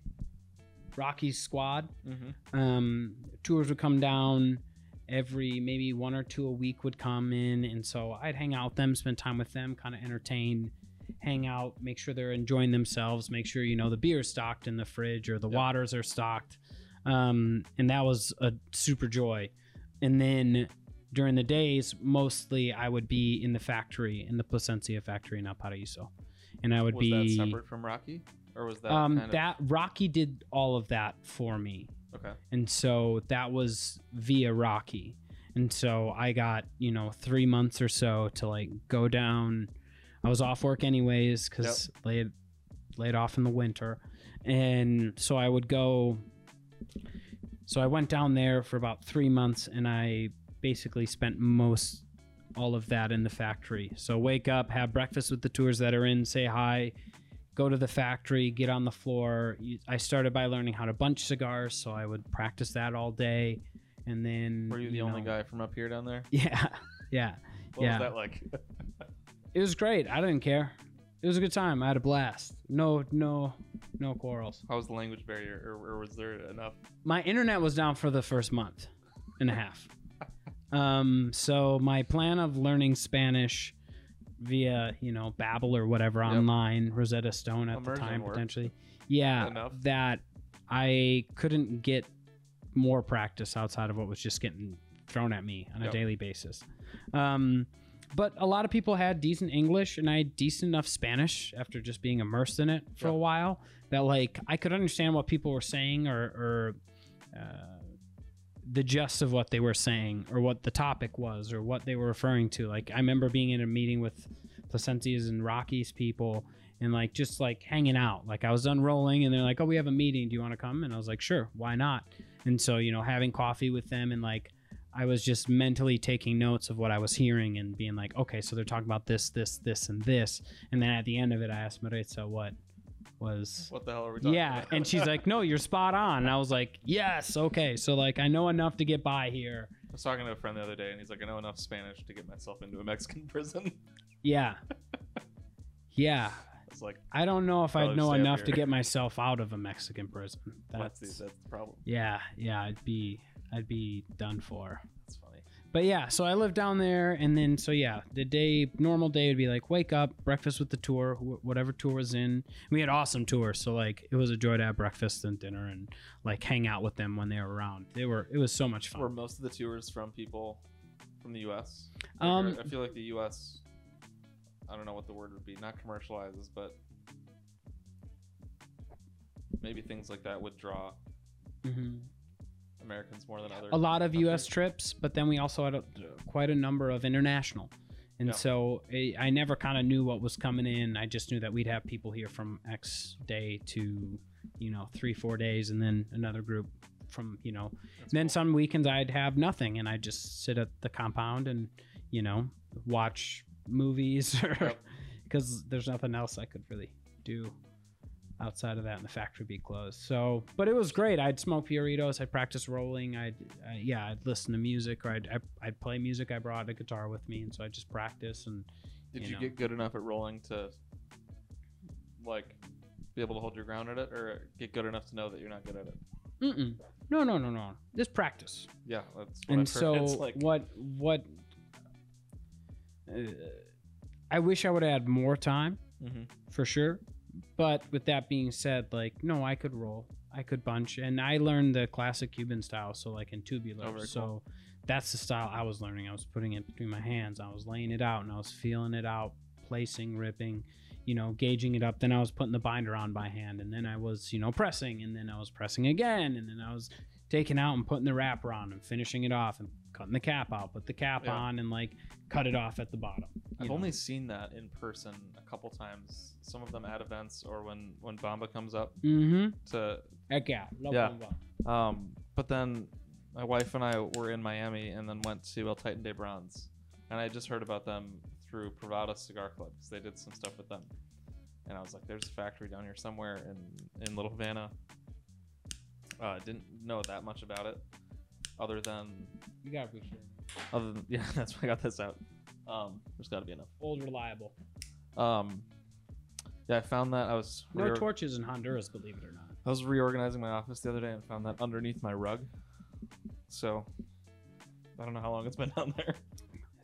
Rocky's squad. Mm-hmm. Um, tours would come down every maybe one or two a week would come in. And so I'd hang out with them, spend time with them, kind of entertain, hang out, make sure they're enjoying themselves, make sure, you know, the beer's stocked in the fridge or the Yeah. waters are stocked. Um, and that was a super joy. And then during the days, mostly I would be in the factory, in the Plasencia factory in El Paraíso. And I would Was be that separate from Rocky, or was that um, kind of that Rocky did all of that for me okay? and so that was via Rocky. And so I got you know three months or so to like go down. I was off work anyways because laid laid off in the winter, and so I would go. So I went down there for about three months, and I basically spent most all of that in the factory. So wake up, have breakfast with the tours that are in, say hi, go to the factory, get on the floor. You- I started by learning how to bunch cigars, so I would practice that all day, and then Were you the only know- guy from up here down there? Yeah, yeah. What Yeah. was that like? It was great. I didn't care. It was a good time. I had a blast. No, no, no quarrels. How was the language barrier, or, or was there enough? My internet was down for the first month and a half. Um, so my plan of learning Spanish via, you know, Babbel or whatever Yep. online, Rosetta Stone at the time worked. potentially. Yeah, Enough. that I couldn't get more practice outside of what was just getting thrown at me on a daily basis. Um, but a lot of people had decent English and I had decent enough Spanish after just being immersed in it for a while that like I could understand what people were saying or, or uh, the gist of what they were saying or what the topic was or what they were referring to. Like I remember being in a meeting with Plasencias and Rockies people and like just like hanging out. Like I was unrolling and they're like, "Oh, we have a meeting. Do you want to come?" And I was like, "Sure, why not?" And so you know, having coffee with them and like I was just mentally taking notes of what I was hearing and being like, okay, so they're talking about this, this, this, and this. And then at the end of it, I asked Maritza what was. What the hell are we talking Yeah, about? and she's like, "No, you're spot on." And I was like, "Yes, okay." So like, I know enough to get by here. I was talking to a friend the other day, and he's like, I know enough Spanish to get myself into a Mexican prison. Yeah, yeah. I was like, I don't know if I'd Probably know stay up enough here. to get myself out of a Mexican prison. that's That's the, that's the problem. yeah, yeah. I'd be, I'd be done for. That's funny. But yeah, so I lived down there, and then so yeah, the day normal day would be like wake up, breakfast with the tour, wh- whatever tour was in. We had awesome tours, so like it was a joy to have breakfast and dinner and like hang out with them when they were around. They were it was so much fun. Were most of the tours from people from the U.S.? Like, Um, I feel like the U.S. I don't know what the word would be. Not commercializes, but maybe things like that would draw Mhm. Americans more than other. a lot of U.S. trips, but then we also had a, quite a number of international. And Yeah. so I, I never kind of knew what was coming in. I just knew that we'd have people here from X day to, you know, three, four days, and then another group from, you know, then cool. some weekends I'd have nothing, and I'd just sit at the compound and, you know, watch movies, or Yep. because there's nothing else I could really do outside of that, and the factory be closed. So, but it was great. I'd smoke Puritos, I'd practice rolling, I'd, uh, yeah, I'd listen to music, or I'd, I'd, I'd play music. I brought a guitar with me, and so I just practice and. Did you you, know. get good enough at rolling to like be able to hold your ground at it, or get good enough to know that you're not good at it? Mm-mm. No, no, no, no. Just practice. Yeah, that's what and so like what what uh, i wish i would have had more time Mhm. for sure but with that being said like no i could roll. I could bunch. And i learned the classic cuban style so like in tubular. Oh, so cool. that's the style i was learning. I was putting it between my hands. I was laying it out and i was feeling it out placing ripping you know gauging it up. Then i was putting the binder on by hand. And then i was you know pressing. And then i was pressing again. And then i was taking out and putting the wrapper on and finishing it off and cutting the cap out put the cap Yeah. on and like cut it off at the bottom I've know? only seen that in person a couple times. Some of them at events or when when Bamba comes up mm-hmm to. heck yeah love Yeah. Bumba. Um, but then my wife and I were in Miami and then went to El Titan de Bronze, and I just heard about them through Privada Cigar Club because they did some stuff with them, and I was like, "There's a factory down here somewhere in in Little Havana." Uh, didn't know that much about it, other than you gotta be sure other than yeah, that's why I got this out. Um, there's got to be enough. old reliable Um, yeah, I found that I was no reor- torches in honduras believe it or not I was reorganizing my office the other day and found that underneath my rug. So I don't know how long it's been down there.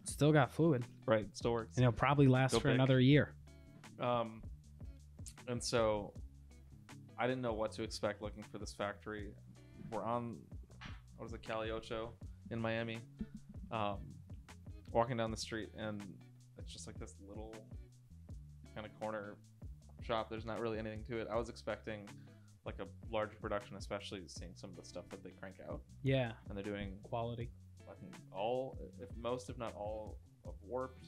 it's still got fluid Right, it still works. and it'll probably last Go for big. another year Um, and so I didn't know what to expect looking for this factory. We're on what is it, Calle Ocho in Miami. Um, walking down the street and it's just like this little kind of corner shop. There's not really anything to it. I was expecting like a larger production, especially seeing some of the stuff that they crank out. yeah And they're doing quality I think all, if most, if not all, of Warped,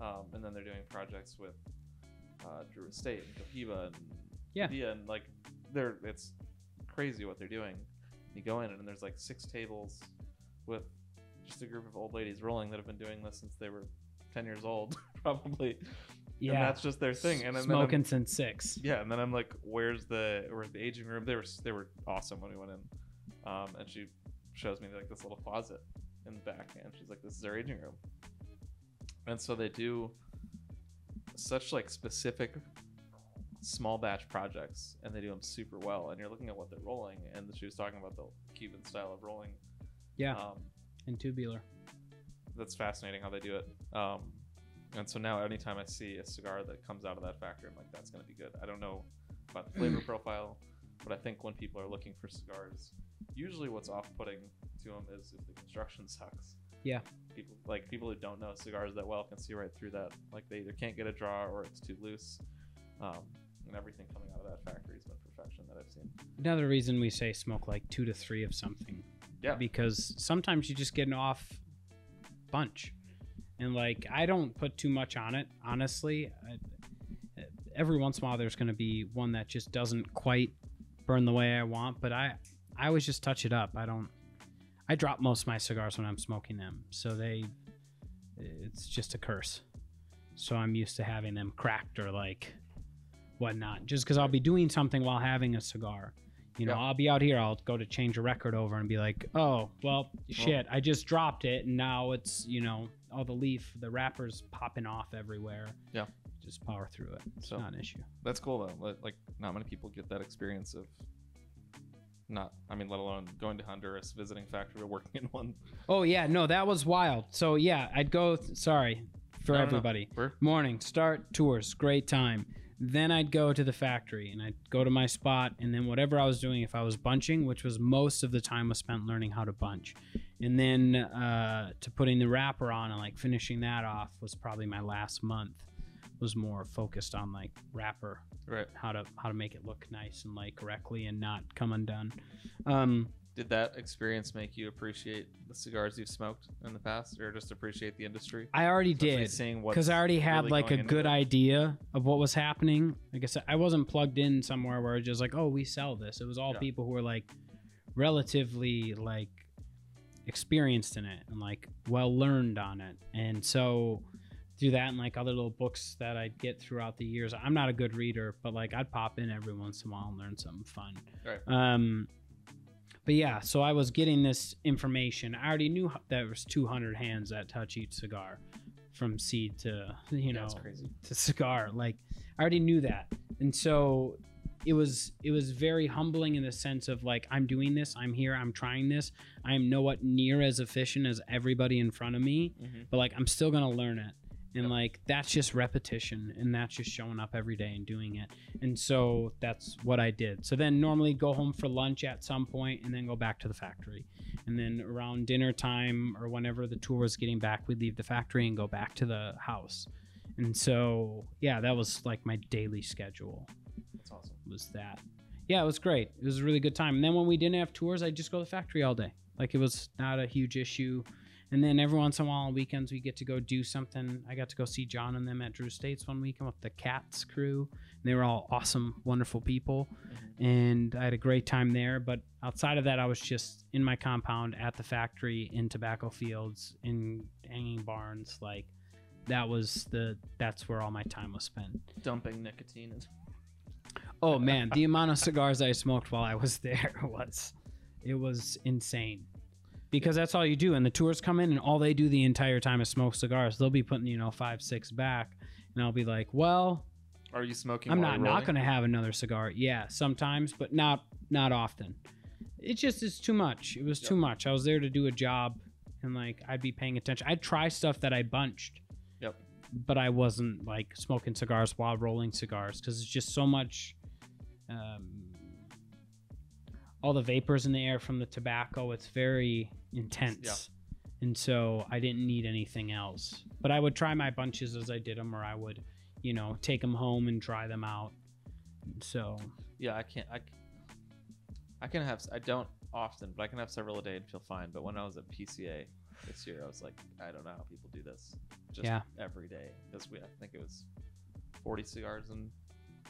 um, and then they're doing projects with uh, Drew Estate and Cohiba and Yeah. Dia, and like they're it's crazy what they're doing. You go in and there's like six tables with just a group of old ladies rolling that have been doing this since they were ten years old, probably. yeah and that's just their thing. And then then smoking since six yeah, and then I'm like, "Where's the where's the aging room?" They were they were awesome when we went in, um, and she shows me like this little closet in the back, and she's like, "This is our aging room." And so they do such like specific small batch projects, and they do them super well. And you're looking at what they're rolling, and she was talking about the Cuban style of rolling. yeah Um, and tubular that's fascinating how they do it. Um, and so now, anytime I see a cigar that comes out of that factory, I'm like, that's going to be good. I don't know about the flavor profile, but I think when people are looking for cigars, usually what's off-putting to them is if the construction sucks. Yeah. People like people who don't know cigars that well can see right through that. Like they either can't get a draw or it's too loose. Um, and everything coming out of that factory has been perfection that I've seen. another reason we say smoke like two to three of something Yeah. because sometimes you just get an off bunch and like i don't put too much on it honestly I, every once in a while there's going to be one that just doesn't quite burn the way i want but i i always just touch it up i don't I drop most of my cigars when I'm smoking them, so they it's just a curse. So I'm used to having them cracked or like whatnot, just because I'll be doing something while having a cigar. You know, Yeah. I'll be out here, I'll go to change a record over and be like, oh, well, shit, I just dropped it, and now it's, you know, all the leaf, the wrapper's popping off everywhere. Yeah. Just power through it. It's So- not an issue. That's cool though. Like- not many people get that experience of not. I mean, let alone going to Honduras, visiting factory, or working in one. Oh, yeah, no, that was wild. So, yeah, I'd go, sorry for No, no, no. everybody. Morning, start tours, great time. Then I'd go to the factory and I'd go to my spot, and then whatever I was doing, if I was bunching, which was most of the time was spent learning how to bunch, and then uh, to putting the wrapper on and like finishing that off was probably my last month. Was more focused on like wrapper, right. how to how to make it look nice and like correctly and not come undone. Um, Did that experience make you appreciate the cigars you've smoked in the past, or just appreciate the industry? I already Especially did. Seeing what because I already had really like a good it. idea of what was happening. Like I said, I wasn't plugged in somewhere where it's just like, oh, we sell this. It was all Yeah. people who were like relatively like experienced in it and like well learned on it. And so through that and like other little books that I'd get throughout the years, I'm not a good reader, but like I'd pop in every once in a while and learn something fun. Right. Um, but yeah, so I was getting this information. I already knew there was 200 hands that touch each cigar, from seed to you know to cigar. Like I already knew that, and so it was it was very humbling in the sense of like I'm doing this, I'm here, I'm trying this. I am nowhat near as efficient as everybody in front of me, Mhm. but like I'm still gonna learn it. And Yep. like that's just repetition and that's just showing up every day and doing it. And so that's what I did. So then normally go home for lunch at some point and then go back to the factory. And then around dinner time or whenever the tour was getting back, we'd leave the factory and go back to the house. And so yeah, that was like my daily schedule That's awesome. was that. Yeah, it was great. It was a really good time. And then when we didn't have tours, I'd just go to the factory all day. Like it was not a huge issue. And then every once in a while on weekends we get to go do something. I got to go see John and them at Drew Estate's one weekend with the Cats crew. And they were all awesome, wonderful people. Mm-hmm. And I had a great time there. But outside of that, I was just in my compound at the factory, in tobacco fields, in hanging barns. Like that was the that's where all my time was spent. Dumping nicotine. in- Oh man, the amount of cigars I smoked while I was there was it was insane. Because that's all you do. And the tours come in and all they do the entire time is smoke cigars. They'll be putting, you know, five, six back. And I'll be like, well, Are you smoking? I'm not not gonna have another cigar. Yeah, sometimes, but not not often. It just is too much. It was too much. I was there to do a job and like I'd be paying attention. I'd try stuff that I bunched Yep. but I wasn't like smoking cigars while rolling cigars because it's just so much. Um, all the vapors in the air from the tobacco, it's very intense. And so I didn't need anything else. But I would try my bunches as I did them, or I would, you know, take them home and try them out. So, Yeah, I can't. I can have. I don't often, but I can have several a day and feel fine. But when I was at PCA this year, I was like, I don't know how people do this. Just Yeah. every day because we. I think it was forty cigars in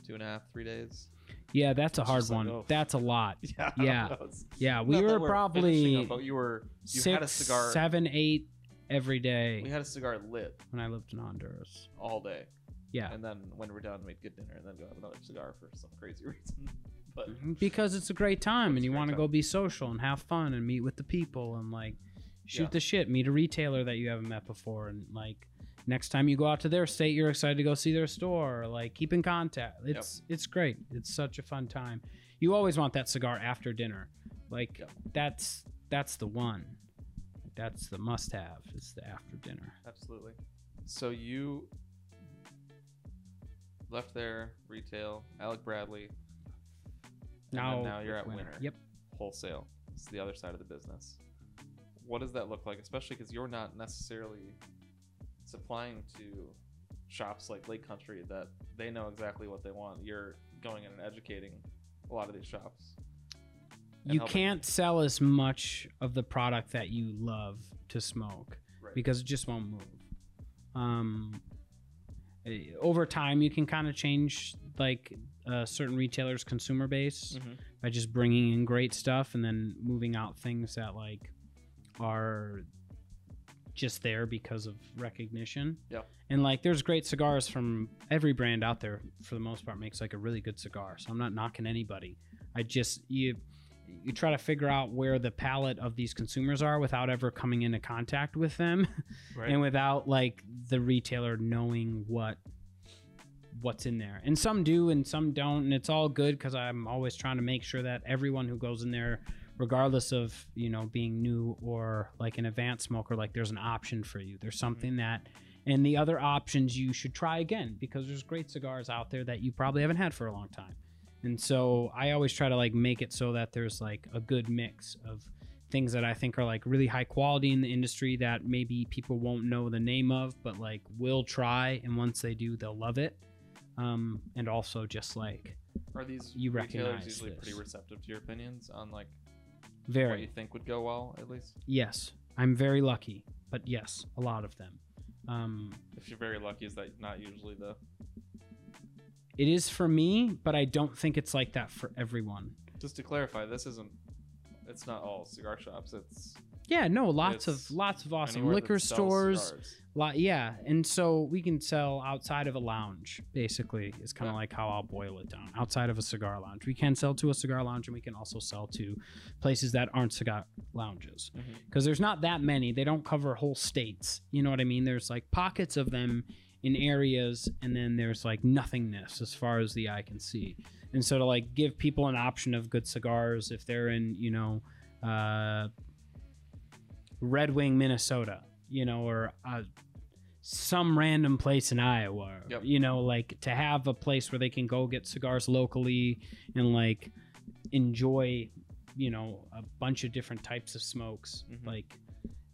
two and a half, three days. yeah, that's a hard just like, one. oh. That's a lot. Yeah. Yeah. Yeah, we were we're probably them, but you were. You six, had a cigar. seven, eight every day We had a cigar lit when I lived in Honduras. all day, Yeah. and then when we're done, we'd get dinner and then go have another cigar for some crazy reason. But mm-hmm. because it's a great time and you want to go be social and have fun and meet with the people and like shoot Yeah. the shit meet a retailer that you haven't met before and like next time you go out to their state you're excited to go see their store like keep in contact it's it's great it's such a fun time you always want that cigar after dinner like Yep. that's that's the one that's the must have it's the after dinner Absolutely. So you left there, retail, Alec Bradley. now now you're at Winner. yep Wholesale. It's the other side of the business. What does that look like? Especially because you're not necessarily supplying to shops like Lake Country that they know exactly what they want. You're going in and educating a lot of these shops. you helping- can't sell as much of the product that you love to smoke Right. because it just won't move. Um, eh, over time, you can kind of change like a certain retailers' consumer base Mhm. by just bringing in great stuff and then moving out things that like are just there because of recognition. Yep. And like there's great cigars from every brand out there for the most part makes like a really good cigar. So I'm not knocking anybody. I just you you try to figure out where the palate of these consumers are without ever coming into contact with them Right. and without like the retailer knowing what what's in there and some do and some don't and it's all good because i'm always trying to make sure that everyone who goes in there regardless of you know being new or like an advanced smoker like there's an option for you. There's something that and the other options you should try again because there's great cigars out there that you probably haven't had for a long time. And so i always try to like make it so that there's like a good mix of things that i think are like really high quality in the industry that maybe people won't know the name of but like will try and once they do they'll love it. Um and also just like Are these you retailers recognize usually pretty receptive to your opinions on like what very you think would go well at least? yes i'm very lucky but yes a lot of them um If you're very lucky, is that not usually the it is for me but i don't think it's like that for everyone just to clarify, this isn't it's not all cigar shops. It's yeah no lots It's of lots of awesome anywhere that liquor sells stores. cigars. lot yeah and so we can sell outside of a lounge basically is kind of Yeah. like how i'll boil it down outside of a cigar lounge. We can sell to a cigar lounge and we can also sell to places that aren't cigar lounges. Because there's not that many. They don't cover whole states you know what i mean? There's like pockets of them in areas and then there's like nothingness as far as the eye can see. And so to like give people an option of good cigars if they're in you know uh, red wing minnesota you know or uh, some random place in iowa Yep. you know like to have a place where they can go get cigars locally and like enjoy you know a bunch of different types of smokes Mhm. like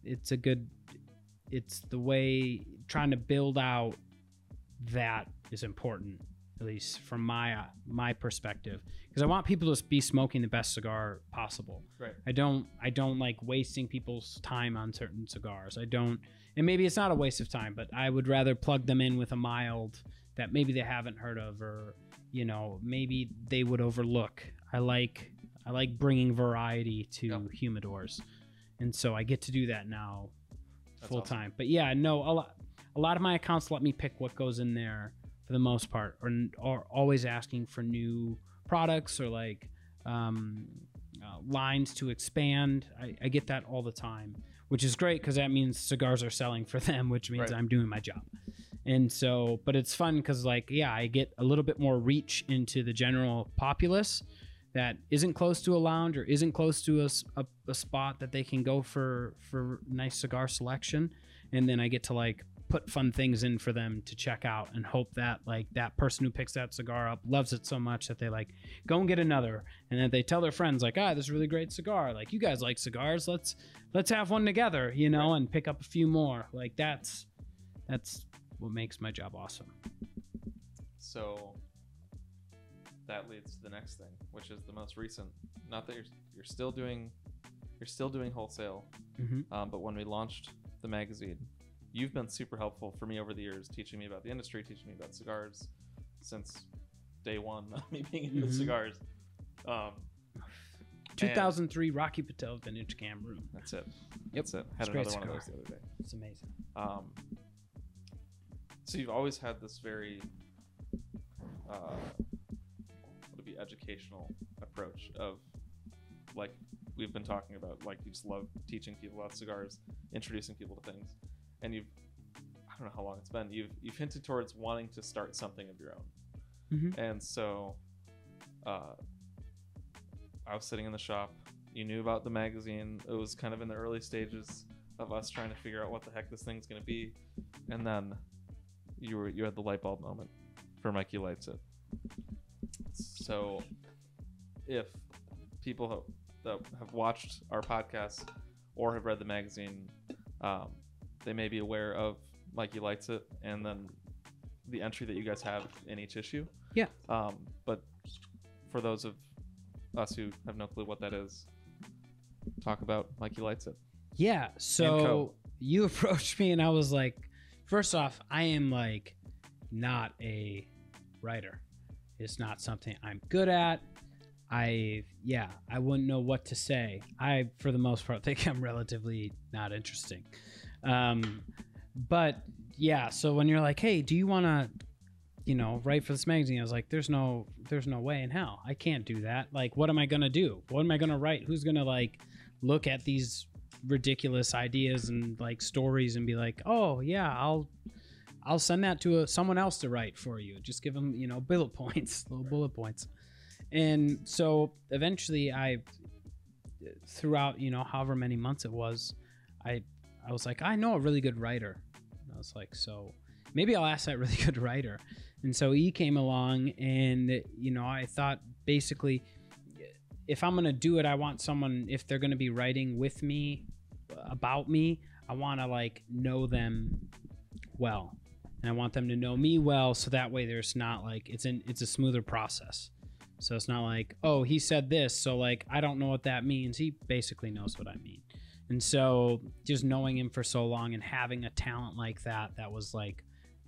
it's a good it's the way trying to build out that is important at least from my uh, my perspective because i want people to be smoking the best cigar possible Right. i don't i don't like wasting people's time on certain cigars i don't and maybe it's not a waste of time but i would rather plug them in with a mild that maybe they haven't heard of or you know maybe they would overlook i like i like bringing variety to Yep. humidors and so i get to do that now That's full awesome. time but yeah no a lot a lot of my accounts let me pick what goes in there for the most part or are always asking for new products or like um, uh, lines to expand. I, I get that all the time which is great because that means cigars are selling for them which means Right. i'm doing my job. And so but it's fun because like yeah i get a little bit more reach into the general populace that isn't close to a lounge or isn't close to a spot that they can go for for nice cigar selection. And then i get to like put fun things in for them to check out and hope that like that person who picks that cigar up loves it so much that they like go and get another. And then they tell their friends like ah this is really great cigar. Like you guys like cigars. Let's let's have one together you know and pick up a few more. Like that's that's what makes my job awesome. So that leads to the next thing, which is the most recent. Not that you're you're still doing you're still doing wholesale, hmm um, but when we launched the magazine, you've been super helpful for me over the years, teaching me about the industry, teaching me about cigars, since day one of me being into Mhm. cigars. Um, 2003 rocky patel vintage cameroon that's it. Yep. That's it. Had It's another one of those the other day. it's amazing Um, so you've always had this very, uh, what would be educational approach of, like we've been talking about, like you just love teaching people about cigars, introducing people to things, and you've, I don't know how long it's been, you've you've hinted towards wanting to start something of your own, Mhm. and so, uh, I was sitting in the shop. You knew about the magazine. It was kind of in the early stages of us trying to figure out what the heck this thing's gonna be, and then you were you had the light bulb moment for Mikey Lights It. So, if people have, that have watched our podcast or have read the magazine, um, they may be aware of Mikey Lights It, and then the entry that you guys have in each issue. Yeah. Um, but for those of us who have no clue what that is, talk about Mikey Lights It. Yeah. So you approached me and I was like, first off, I am like not a writer. It's not something I'm good at. I yeah, I wouldn't know what to say. I for the most part think I'm relatively not interesting. Um, but yeah, so when you're like, "Hey, do you want to you know, write for this magazine?" I was like, "There's no there's no way in hell. I can't do that. Like what am I to do? What am I to write? Who's to like look at these ridiculous ideas and like stories and be like, "Oh, yeah, I'll I'll send that to a, someone else to write for you. Just give them, you know, bullet points, little bullet points." And so eventually I throughout, you know, however many months it was, I I was like, I know a really good writer. And I was like, so maybe I'll ask that really good writer. And so he came along, and you know, I thought basically, if I'm gonna do it, I want someone if they're gonna be writing with me about me, I want to like know them well, and I want them to know me well, so that way there's not like it's an it's a smoother process. So it's not like, oh, he said this, so like I don't know what that means. He basically knows what I mean. And so just knowing him for so long and having a talent like that that was like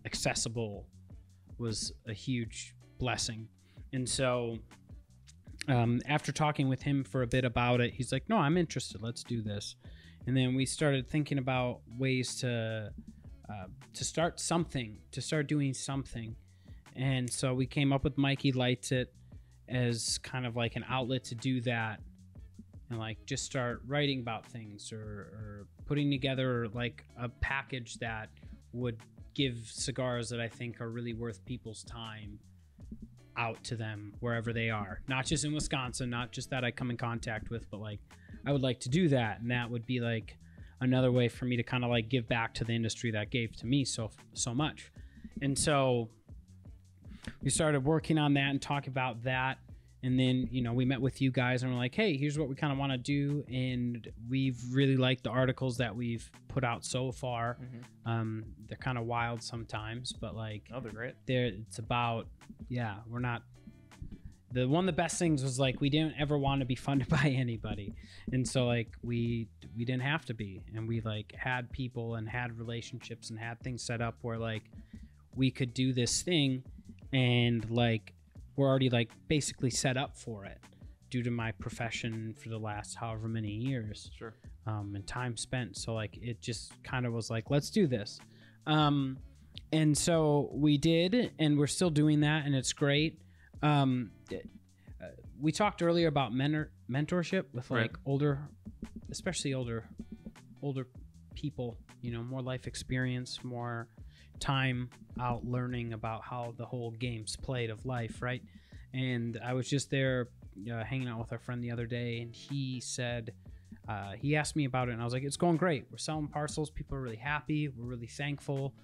accessible was a huge blessing. And so um, after talking with him for a bit about it, he's like, "No, I'm interested. Let's do this." And then we started thinking about ways to uh, to start something, to start doing something. And so we came up with Mikey Lights It as kind of like an outlet to do that and like just start writing about things or, or putting together like a package that would give cigars that I think are really worth people's time out to them wherever they are. Not just in Wisconsin, not just that I come in contact with, but like I would like to do that. And that would be like another way for me to kind of like give back to the industry that gave to me so so much. And so we started working on that and talk about that and then you know we met with you guys and we're like hey here's what we kind of want to do. And we've really liked the articles that we've put out so far. Mhm. um, they're kind of wild sometimes but like Oh, they're great. they're it's about yeah we're not the one of the best things was like we didn't ever want to be funded by anybody. And so like we we didn't have to be. And we like had people and had relationships and had things set up where like we could do this thing. And like we're already like basically set up for it due to my profession for the last however many years Sure. um, and time spent. So like it just kind of was like, let's do this. Um, and so we did, and we're still doing that, and it's great. Um, uh, we talked earlier about mentor mentorship with Right. like older, especially older, older people. You know, more life experience, more time out learning about how the whole game's played of life, right? And I was just there uh, hanging out with our friend the other day, and he said, uh, he asked me about it, and I was like, it's going great. We're selling parcels. People are really happy. We're really thankful.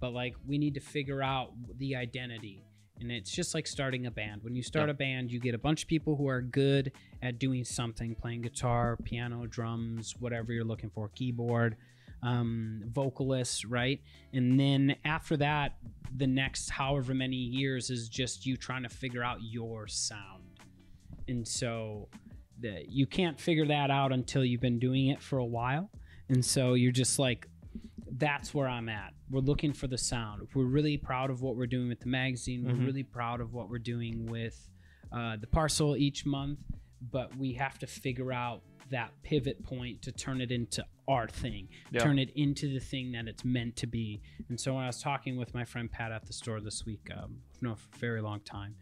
But like, we need to figure out the identity. And it's just like starting a band. When you start a band, you get a bunch of people who are good at doing something playing guitar, piano, drums, whatever you're looking for, keyboard, um, vocalists, right? And then after that, the next however many years is just you trying to figure out your sound. And so the, you can't figure that out until you've been doing it for a while. And so you're just like, that's where I'm at. We're looking for the sound. We're really proud of what we're doing with the magazine. We're Mhm. really proud of what we're doing with uh, the parcel each month. But we have to figure out that pivot point to turn it into our thing, Yeah. turn it into the thing that it's meant to be. And so when I was talking with my friend Pat at the store this week, um, for a very long time,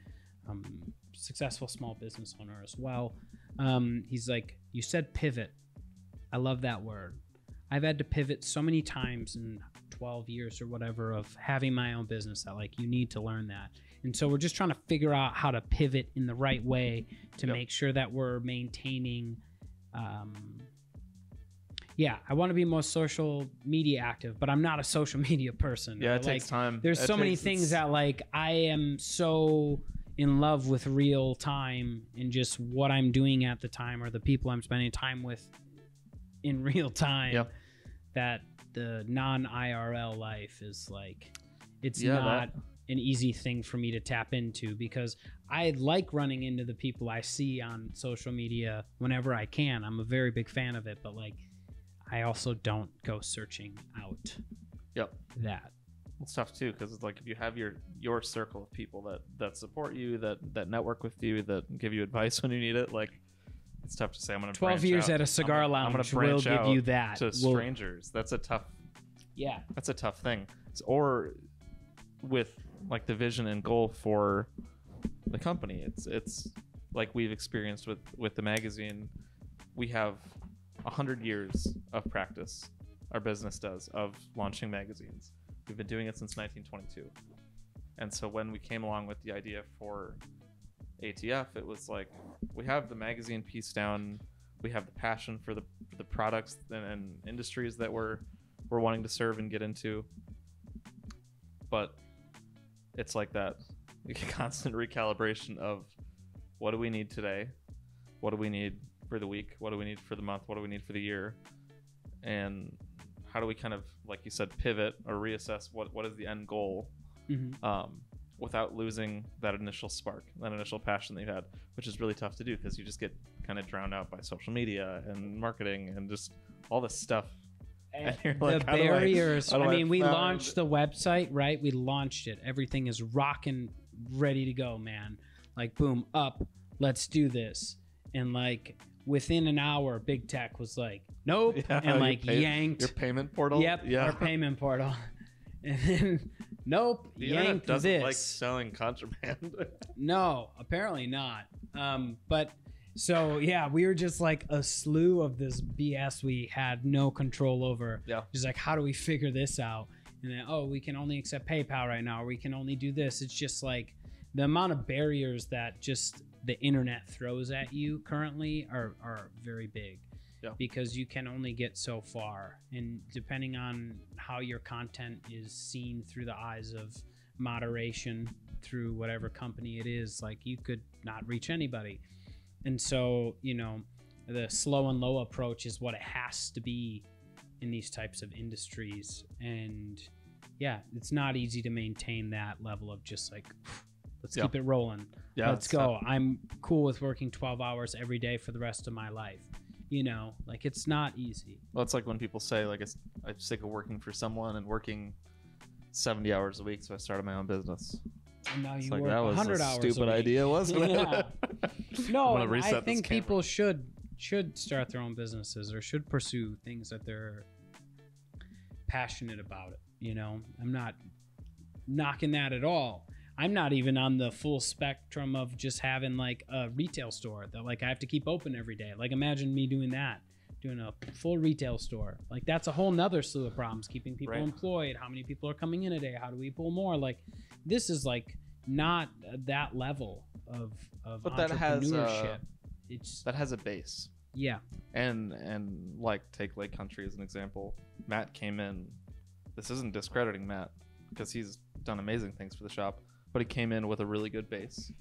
um, successful small business owner as well. Um, he's like, You said pivot. I love that word. I've had to pivot so many times in 12 years or whatever of having my own business that like you need to learn that. And so we're just trying to figure out how to pivot in the right way to Yep. make sure that we're maintaining um, yeah, I want to be more social media active, but I'm not a social media person. Yeah, it like, takes time. there's It so many things it's- that like I am so in love with real time and just what I'm doing at the time or the people I'm spending time with in real time Yeah. that the non IRL life is like it's Yeah, not that- an easy thing for me to tap into because I like running into the people I see on social media whenever I can. I'm a very big fan of it, but like I also don't go searching out Yep. that. it's tough too because it's like if you have your your circle of people that that support you, that that network with you, that give you advice when you need it, like it's tough to say. I'm gonna 12 years out. at a cigar I'm gonna- I'm gonna will give you that. to Will- strangers. That's a tough yeah. that's a tough thing. S- Or with like the vision and goal for the company, it's it's like we've experienced with with the magazine. We have a hundred years of practice. Our business does of launching magazines. We've been doing it since 1922, and so when we came along with the idea for ATF, it was like we have the magazine piece down. We have the passion for the the products and, and industries that we're we're wanting to serve and get into. But it's like that constant recalibration of what do we need today? What do we need for the week? What do we need for the month? What do we need for the year? And how do we kind of, like you said, pivot or reassess what, what is the end goal hmm um, without losing that initial spark, that initial passion that you had, which is really tough to do because you just get kind of drowned out by social media and marketing and just all this stuff. And you're the like, I- barriers. I, I mean, we launched the website, right? We launched it. Everything is rocking, ready to go, man. Like, boom, up. Let's do this. And like within an hour, Big Tech was like, nope, Yeah, and like pay- yanked. Your payment portal? Yep, Yeah. our payment portal. And then, nope, the yanked doesn't this. like selling contraband. No, apparently not. Um, but so yeah, we were just like a slew of this BS we had no control over. Yeah. Just like, how do we figure this out? And then, oh, we can only accept PayPal right now, or we can only do this. It's just like the amount of barriers that just the internet throws at you currently are are very big. Yeah. Because you can only get so far, and depending on how your content is seen through the eyes of moderation through whatever company it is, like you could not reach anybody. And so, you know, the slow and low approach is what it has to be in these types of industries. And yeah, it's not easy to maintain that level of just like, let's Yeah. keep it rolling. yeah, let's go. I'm cool with working 12 hours every day for the rest of my life. You know, like it's not easy. Well, it's like when people say, like, it's, I'm sick of working for someone and working 70 hours a week, so I started my own business. And now you like, work that was 100 a hours. stupid idea, wasn't it? Yeah. I'm No, I think people should should start their own businesses or should pursue things that they're passionate about. It you know, I'm not knocking that at all. I'm not even on the full spectrum of just having like a retail store that like I have to keep open every day. Like imagine me doing that, doing a full retail store. Like that's a whole nother slew of problems. Keeping people Right. employed. How many people are coming in a day? How do we pull more? Like this is like not that level of of But that has, uh, entrepreneurship. It's that has a base. yeah, And and like take Lake Country as an example. Matt came in. This isn't discrediting Matt because he's done amazing things for the shop, but he came in with a really good base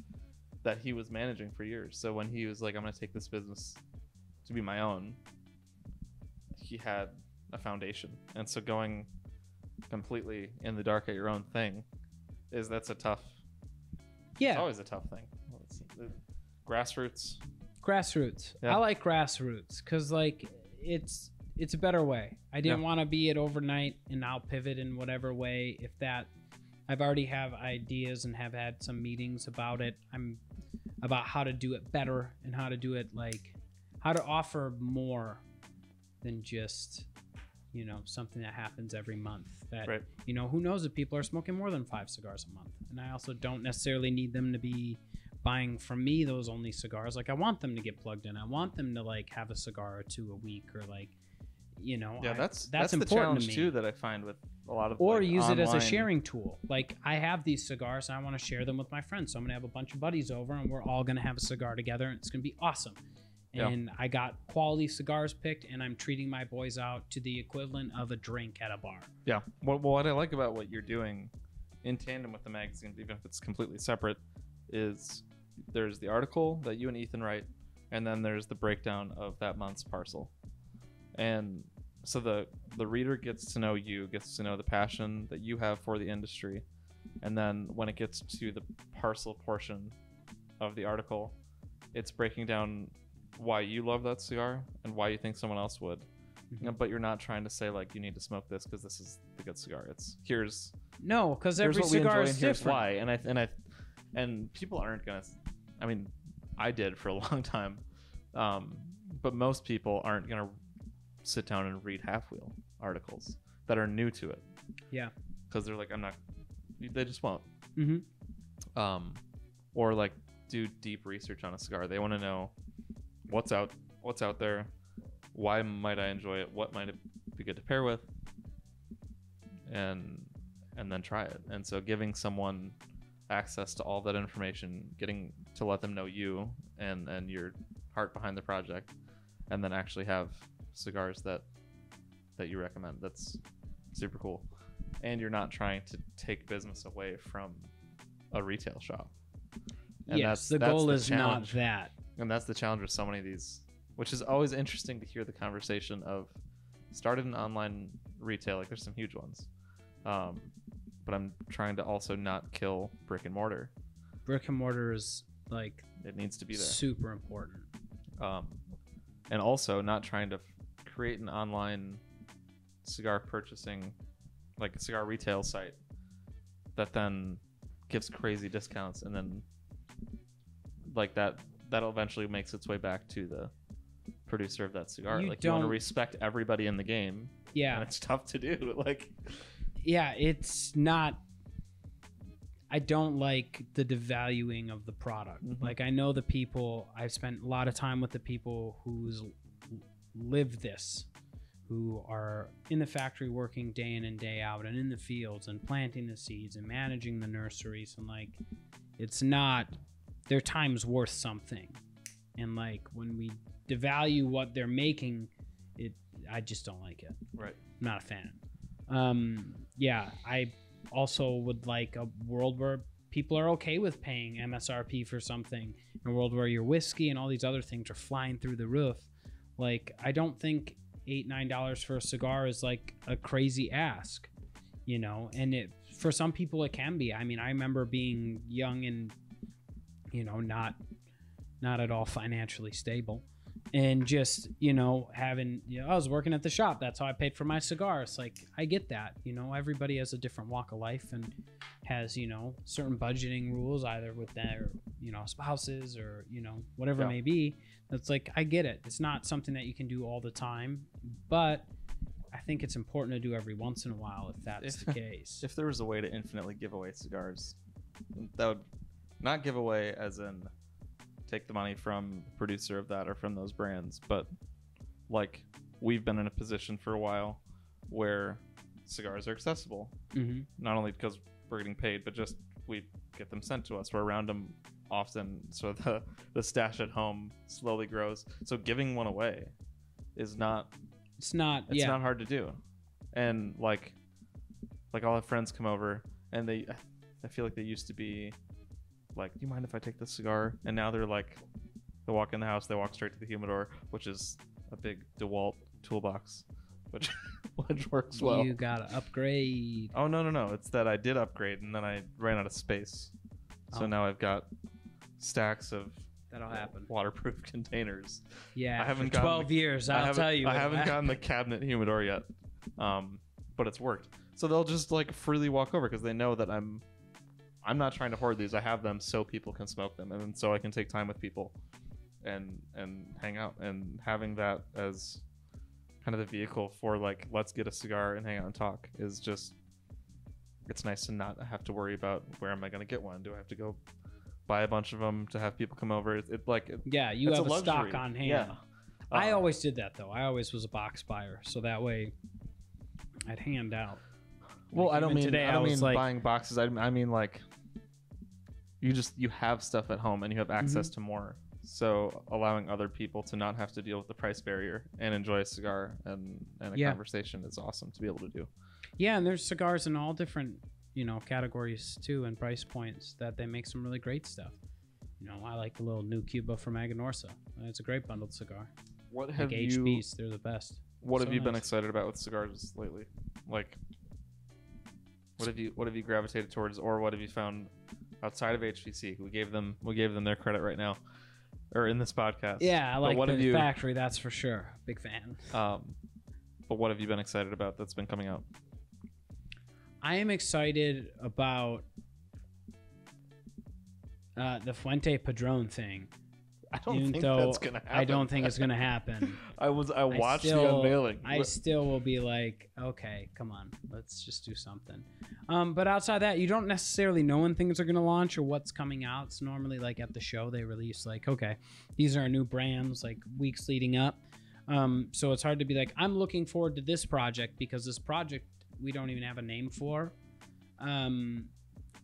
that he was managing for years. So when he was like, "I'm going to take this business to be my own," he had a foundation. And so going completely in the dark at your own thing is that's a tough. It's yeah. always a tough thing. It's, the grassroots. Grassroots. Yeah. I like grassroots because like it's it's a better way. I didn't Yeah. want to be it overnight, and I'll pivot in whatever way. If that, I've already have ideas and have had some meetings about it. I'm about how to do it better and how to do it like how to offer more than just you know something that happens every month that Right. you know who knows if people are smoking more than five cigars a month and i also don't necessarily need them to be buying from me those only cigars like i want them to get plugged in i want them to like have a cigar or two a week or like you know Yeah, I- that's that's, that's, the important challenge to me too that I find with a lot of or like, use it as a sharing tool. Like I have these cigars and I want to share them with my friends. So I'm gonna have a bunch of buddies over and we're all gonna have a cigar together and it's gonna be awesome. Yeah. And I got quality cigars picked and I'm treating my boys out to the equivalent of a drink at a bar. Yeah. What, what I like about what you're doing in tandem with the magazine, even if it's completely separate, is there's the article that you and Ethan write, and then there's the breakdown of that month's parcel. And so the the reader gets to know you, gets to know the passion that you have for the industry, and then when it gets to the parcel portion of the article, it's breaking down why you love that cigar and why you think someone else would. know, but you're not trying to say like you need to smoke this because this is the good cigar. It's here's No, because every cigar is and here's different. why. And I and I and people aren't gonna. I mean, I did for a long time, um, but most people aren't gonna sit down and read halfwheel articles that are new to it. Yeah. because they're like, I'm not. They just won't. Mm-hmm. um, or like do deep research on a cigar. They want to know what's out, what's out there, why might I enjoy it, what might it be good to pair with, and and then try it. And so giving someone access to all that information, getting to let them know you and and your heart behind the project, and then actually have cigars that that you recommend. That's super cool. And you're not trying to take business away from a retail shop. And yes, that's- the goal the is challenge. not that. And that's the challenge with so many of these, which is always interesting to hear the conversation of started an online retail. Like there's some huge ones, um, but I'm trying to also not kill brick and mortar. Brick and mortar is like It needs to be there, super important. um, and also not trying to f- create an online cigar purchasing, like a cigar retail site, that then gives crazy discounts and then like that that'll eventually makes its way back to the producer of that cigar. You like you want to respect everybody in the game, Yeah, and it's tough to do. Like yeah, it's not. I don't like the devaluing of the product. Mhm. Like I know the people. I've spent a lot of time with the people who's live this, who are in the factory working day in and day out, and in the fields and planting the seeds and managing the nurseries, and like, it's not. Their time's worth something, and like when we devalue what they're making, it. I just don't like it. right, I'm not a fan. Um, yeah, I also would like a world where people are okay with paying MSRP for something. In a world where your whiskey and all these other things are flying through the roof. Like, I don't think eight nine dollars for a cigar is like a crazy ask, you know. And it for some people it can be. I mean, I remember being young and you know not not at all financially stable and just you know having you know i was working at the shop. That's how i paid for my cigars. Like i get that you know everybody has a different walk of life and has you know certain budgeting rules either with their you know spouses or you know whatever Yeah. it may be. That's like i get it. It's not something that you can do all the time but i think it's important to do every once in a while if that's If- the case. if there was a way to infinitely give away cigars, that would not give away as in take the money from the producer of that or from those brands, but like we've been in a position for a while where cigars are accessible, hmm not only because we're getting paid, but just we get them sent to us. We're around them often, so the the stash at home slowly grows. So giving one away is not it's not it's yeah not hard to do and like like i'll have friends come over and they i feel like they used to be like do you mind if i take this cigar? And now they're like they walk in the house they walk straight to the humidor which is a big dewalt toolbox which which works well. You gotta upgrade. Oh no no no. It's that i did upgrade and then i ran out of space. So Oh. now i've got stacks of that'll happen. waterproof containers. Yeah I haven't for 12 the- years i'll tell you I haven't gotten the cabinet humidor yet, um, but it's worked. So they'll just like freely walk over because they know that I'm, I'm not trying to hoard these. I have them so people can smoke them, and so I can take time with people, and and hang out. And having that as kind of the vehicle for like let's get a cigar and hang out and talk is just, it's nice to not have to worry about where am I going to get one. Do I have to go buy a bunch of them to have people come over? It, it like it, Yeah, you have a, luxury. stock on hand. Yeah. I Uh, always did that though. I always was a box buyer, so that way I'd hand out. Well, Like, I don't mean today I I don't was mean like- buying boxes. I, I mean like you just you have stuff at home and you have Mm-hmm. access to more. So allowing other people to not have to deal with the price barrier and enjoy a cigar and and a Yeah. conversation is awesome to be able to do. Yeah, and there's cigars in all different, you know, categories too and price points that they make some really great stuff. You know, I like the little new Cuba from Aganorsa. It's a great bundled cigar. What Like have you HVCs, they're the best. What have so you been excited about with cigars lately? Like what have you what have you gravitated towards or what have you found outside of HVC? We gave them we gave them their credit right now or in this podcast. Yeah, I like what the have you- factory, that's for sure. Big fan. Um, but what have you been excited about that's been coming out? I am excited about uh, the Fuente Padron thing. I don't even think though that's gonna happen. I don't think it's gonna happen. I was I watched the still- unveiling. I still will be like, okay, come on, let's just do something. Um, but outside that, you don't necessarily know when things are gonna launch or what's coming out. It's normally like at the show they release like, okay, these are our new brands like weeks leading up. Um, so it's hard to be like, I'm looking forward to this project because this project we don't even have a name for. Um,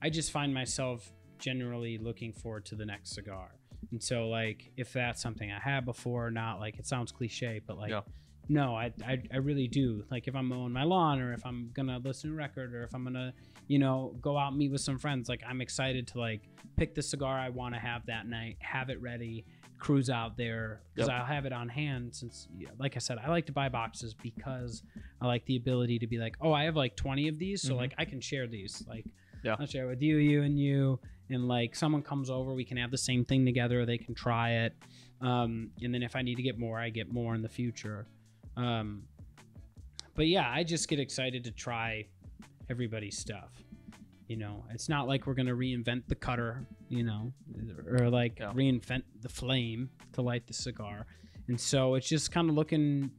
I just find myself generally looking forward to the next cigar. And so, like, if that's something I had before or not, like, it sounds cliche, but like, Yeah. no, I, I, I really do. Like, if I'm mowing my lawn or if I'm gonna listen to a record or if I'm gonna, you know, go out and meet with some friends, like, I'm excited to like pick the cigar I want to have that night, have it ready, cruise out there because Yep. I'll have it on hand. Since, like I said, I like to buy boxes because I like the ability to be like, oh, I have like 20 of these, so Mhm. like I can share these. Like, Yeah. I'll share with you, you, and you. And like someone comes over, we can have the same thing together. They can try it. Um, and then if I need to get more, I get more in the future. Um, but yeah, I just get excited to try everybody's stuff. You know, it's not like we're gonna reinvent the cutter, you know, or like Yeah. reinvent the flame to light the cigar. And so it's just kind of looking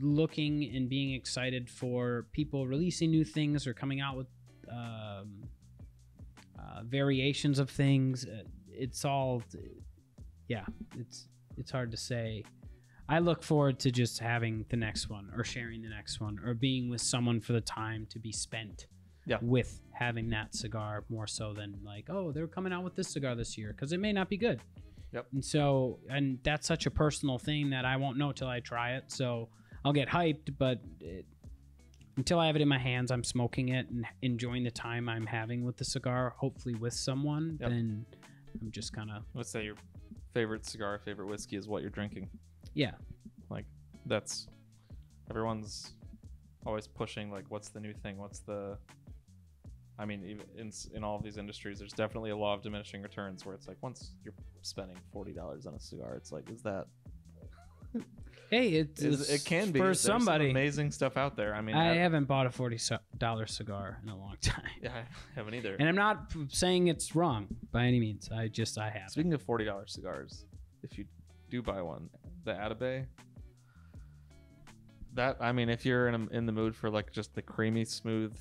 looking and being excited for people releasing new things or coming out with um, uh, variations of things. Uh, It's all, yeah, it's it's hard to say. I look forward to just having the next one or sharing the next one or being with someone for the time to be spent Yeah. with having that cigar more so than like, oh, they're coming out with this cigar this year because it may not be good. Yep. And so, and that's such a personal thing that I won't know till I try it. So I'll get hyped, but it, until I have it in my hands, I'm smoking it and enjoying the time I'm having with the cigar, hopefully with someone, Yep. then I'm just kind of, Let's say your favorite cigar, favorite whiskey is what you're drinking. yeah. Like that's everyone's always pushing like what's the new thing? What's the I mean, in in all of these industries, there's definitely a law of diminishing returns where it's like once you're spending forty dollars on a cigar, it's like is that Hey, is, it's it can be for There's some somebody. amazing stuff out there. I mean, I haven't bought a forty dollar cigar in a long time, yeah, I haven't either. and I'm not p- saying it's wrong by any means. I just I have. Speaking of forty dollars cigars, if you do buy one, the Atabey. That I mean, if you're in a, in the mood for like just the creamy, smooth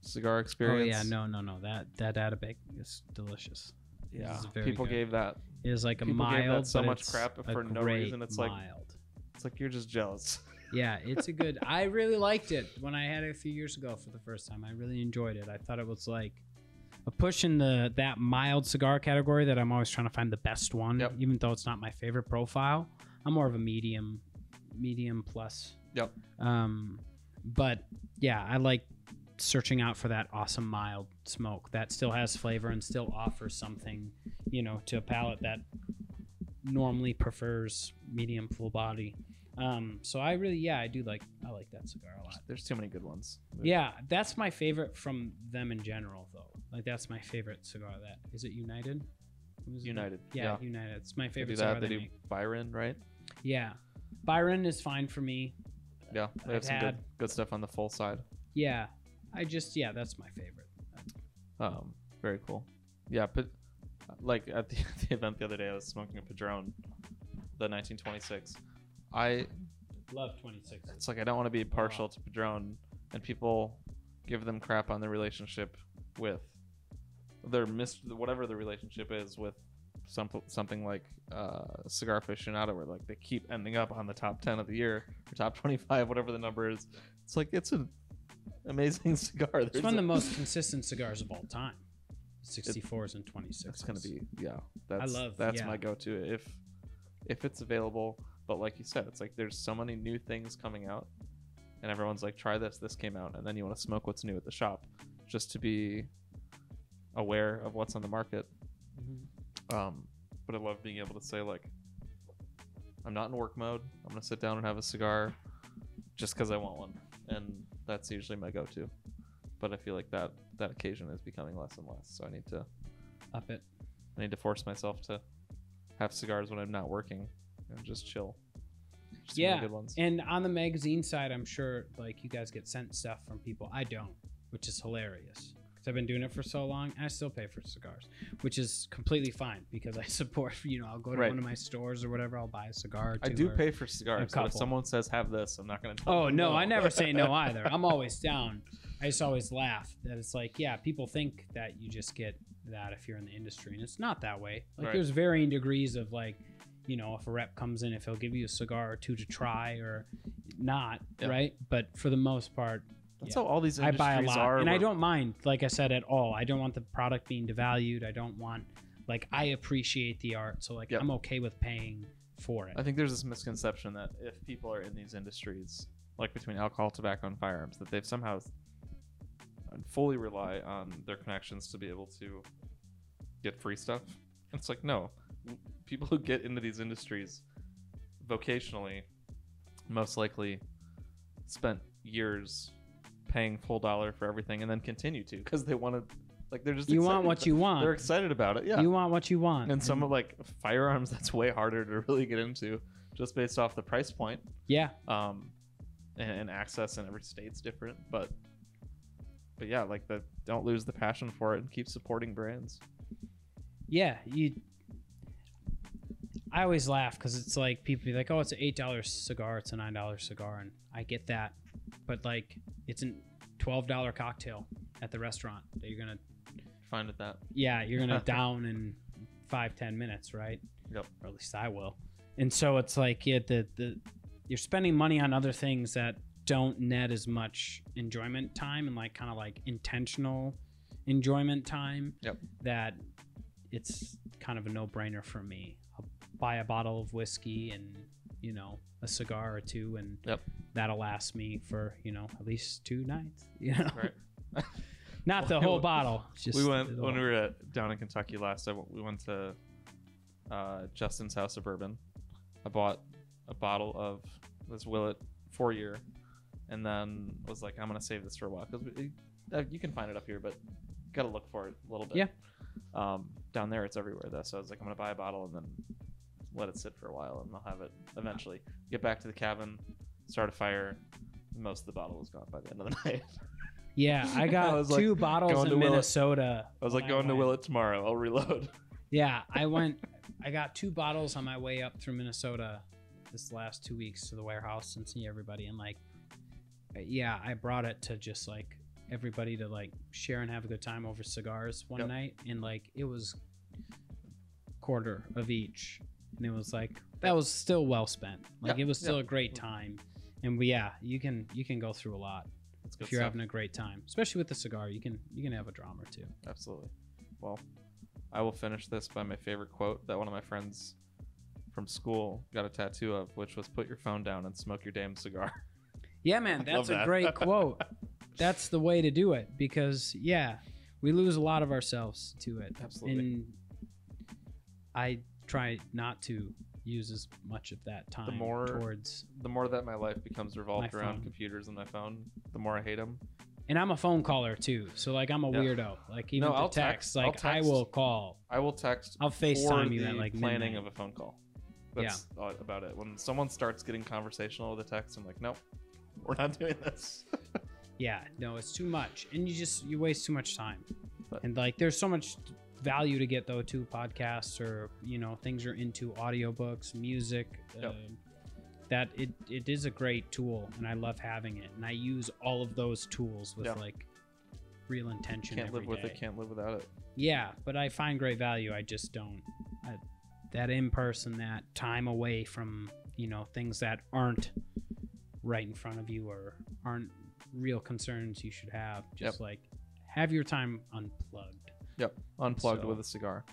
cigar oh, experience. Oh experience, yeah, no, no, no. That that Atabey is delicious. yeah, is very people good. gave that. It is like a People gave that mild, so but much it's crap a for no great reason. It's like- mild. It's like you're just jealous. Yeah, it's a good. I really liked it when I had it a few years ago for the first time. I really enjoyed it. I thought it was like a push in the that mild cigar category that I'm always trying to find the best one, Yep. even though it's not my favorite profile. I'm more of a medium, medium plus. Yep. Um, but yeah, I like searching out for that awesome mild smoke that still has flavor and still offers something, you know, to a palate that normally prefers medium full body. Um, so I really, yeah, I do like, I like that cigar a lot. There's too many good ones. Yeah, that's my favorite from them in general, though. Like that's my favorite cigar. That is it. United. Is it? United. Yeah, Yeah. United. It's my They do favorite cigar they, They do make. Byron, right? Yeah, Byron is fine for me. Yeah, they have I've some good, good stuff on the full side. Yeah, I just yeah, that's my favorite. Um, very cool. Yeah, but like at the, the event the other day, I was smoking a Padron, the 1926. I Love twenty six. it's like I don't want to be partial to Padron, and people give them crap on their relationship with their mis whatever the relationship is with some something like uh, cigar aficionado, where like they keep ending up on the top 10 of the year or top 25, whatever the number is. It's like it's an amazing cigar. It's There's one of a- the most consistent cigars of all time. Sixty fours and twenty six. It's gonna be yeah. That's love- that's yeah. my go-to if if it's available. But like you said, it's like there's so many new things coming out, and everyone's like, try this. This came out, and then you want to smoke what's new at the shop, just to be aware of what's on the market. Um, but I love being able to say like, I'm not in work mode. I'm gonna sit down and have a cigar, just because I want one, and that's usually my go-to. But I feel like that that occasion is becoming less and less. So I need to Up it. I need to force myself to have cigars when I'm not working and just chill. Just Yeah, good ones. And on the magazine side, I'm sure like you guys get sent stuff from people. I don't, which is hilarious because I've been doing it for so long. And I still pay for cigars, which is completely fine because I support. You know, I'll go to Right. one of my stores or whatever. I'll buy a cigar. I do pay for cigars. But if someone says have this, I'm not gonna. Oh them no, I never say no either. I'm always down. I just always laugh that it's like, yeah, people think that you just get that if you're in the industry, and it's not that way. Like Right. there's varying degrees of like, you know, if a rep comes in, if he'll give you a cigar or two to try or not, Yeah. right? But for the most part, That's yeah. how all these I industries buy a lot, are. and I don't mind. Like I said, at all. I don't want the product being devalued. I don't want like I appreciate the art, so like Yep. I'm okay with paying for it. I think there's this misconception that if people are in these industries, like between alcohol, tobacco, and firearms, that they've somehow fully rely on their connections to be able to get free stuff. It's like no, people who get into these industries vocationally most likely spent years paying full dollar for everything and then continue to because they want to like they're just you want what about- you want. they're excited about it yeah You want what you want. and some of like firearms that's way harder to really get into just based off the price point yeah, um and, and access in every state's different but but yeah like the don't lose the passion for it and keep supporting brands yeah. You. I always laugh because it's like people be like, "Oh, it's an eight dollar cigar. It's a nine dollar cigar," and I get that, but like, it's a twelve dollar cocktail at the restaurant that you're gonna, find it that yeah, you're gonna down in five ten minutes, right? Yep. Or at least I will. And so it's like, yeah, the the you're spending money on other things that don't net as much enjoyment time and like kind of like intentional enjoyment time. Yep. That it's kind of a no brainer for me. Buy a bottle of whiskey and you know a cigar or two, and Yep. that'll last me for you know at least two nights. You know, right not the whole bottle. Just we went when we were at, down in kentucky last I, we went to uh, justin's house of bourbon i bought a bottle of this willett four year and then was like i'm gonna save this for a while because uh, you can find it up here but gotta look for it a little bit Yeah. um, down there it's everywhere though so i was like i'm gonna buy a bottle and then let it sit for a while and i'll have it eventually get back to the cabin start a fire most of the bottle was gone by the end of the night Yeah, I got was like, two bottles going in to Willett. Minnesota. i was when like going to went. willett tomorrow i'll reload Yeah, I went. I got two bottles on my way up through Minnesota this last two weeks to the warehouse and see everybody. And like, yeah, I brought it to just like everybody to like share and have a good time over cigars one Yep. night. And like, it was quarter of each, and it was like that was still well spent. Like Yeah, it was still yeah. a great time. And we, yeah, you can you can go through a lot That's if you're stuff. having a great time, especially with the cigar. You can you can have a drama or two. Absolutely. Well, I will finish this by my favorite quote that one of my friends from school got a tattoo of, which was "Put your phone down and smoke your damn cigar." Yeah, man, that's a that. great quote. That's the way to do it because yeah, we lose a lot of ourselves to it. Absolutely. And I try not to use as much of that time the more- towards the more that my life becomes revolved around phone. computers and my phone, the more I hate them. and I'm a phone caller too. So like I'm a Yeah. weirdo. Like even No, I'll text, text- like I will call. I will text. I'll FaceTime you at like planning midnight. of a phone call. That's all about it. When someone starts getting conversational with a text, I'm like, nope, we're not doing this. Yeah, no, it's too much, and you just you waste too much time. But- and like, there's so much value to get though to podcasts or you know things you're into, audiobooks, music. Yep. um, that it it is a great tool, and I love having it, and I use all of those tools with Yeah. like real intention. can't live with day. it. Can't live without it. Yeah, but I find great value. I just don't. I, that in person, that time away from you know things that aren't right in front of you or aren't real concerns you should have. Just like have your time unplugged. Yep. Unplugged So- with a cigar.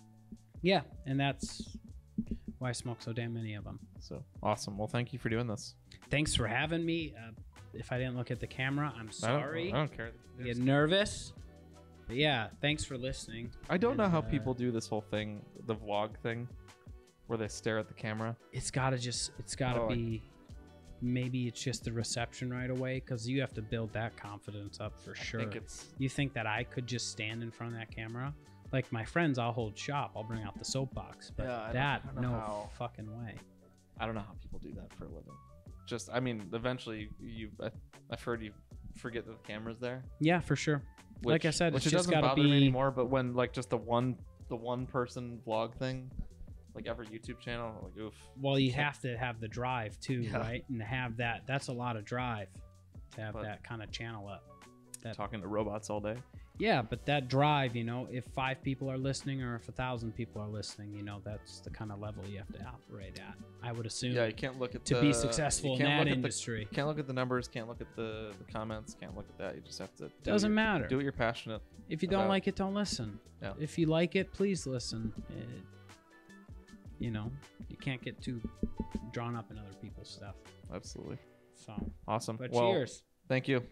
Yeah, and that's why I smoke so damn many of them. So awesome. Well, thank you for doing this. Thanks for having me. Uh, if I didn't look at the camera, I'm I don't- sorry. I don't, care. Get nervous. But yeah, thanks for listening. I don't know And, how uh, people do this whole thing, the vlog thing, where they stare at the camera. it's gotta just it's gotta Oh, I- be maybe it's just the reception right away because you have to build that confidence up for sure I think it's you think that i could just stand in front of that camera like my friends i'll hold shop i'll bring out the soapbox but Yeah, that I don't know no how. fucking way I don't know how people do that for a living. Just, I mean, eventually you, I, I've heard you forget that the camera's there. Yeah, for sure. Like I said, which it's it just doesn't gotta bother me be- anymore. But when like just the one, the one person vlog thing, like every YouTube channel, like oof. Well, you have to have the drive too, Yeah. right? And have that. That's a lot of drive to have But- that kind of channel up. That- Talking to robots all day. Yeah, but that drive, you know, if five people are listening or if a thousand people are listening, you know, that's the kind of level you have to operate at. I would assume Yeah, you can't look at to the, be successful in that at the- industry. can't look at the numbers. Can't look at the, the comments. Can't look at that. You just have to. do Doesn't your- matter. Do what you're passionate. If you don't like it, don't listen. Yeah. If you like it, please listen. It, you know, you can't get too drawn up in other people's stuff. Absolutely. So awesome. But well, cheers. Thank you.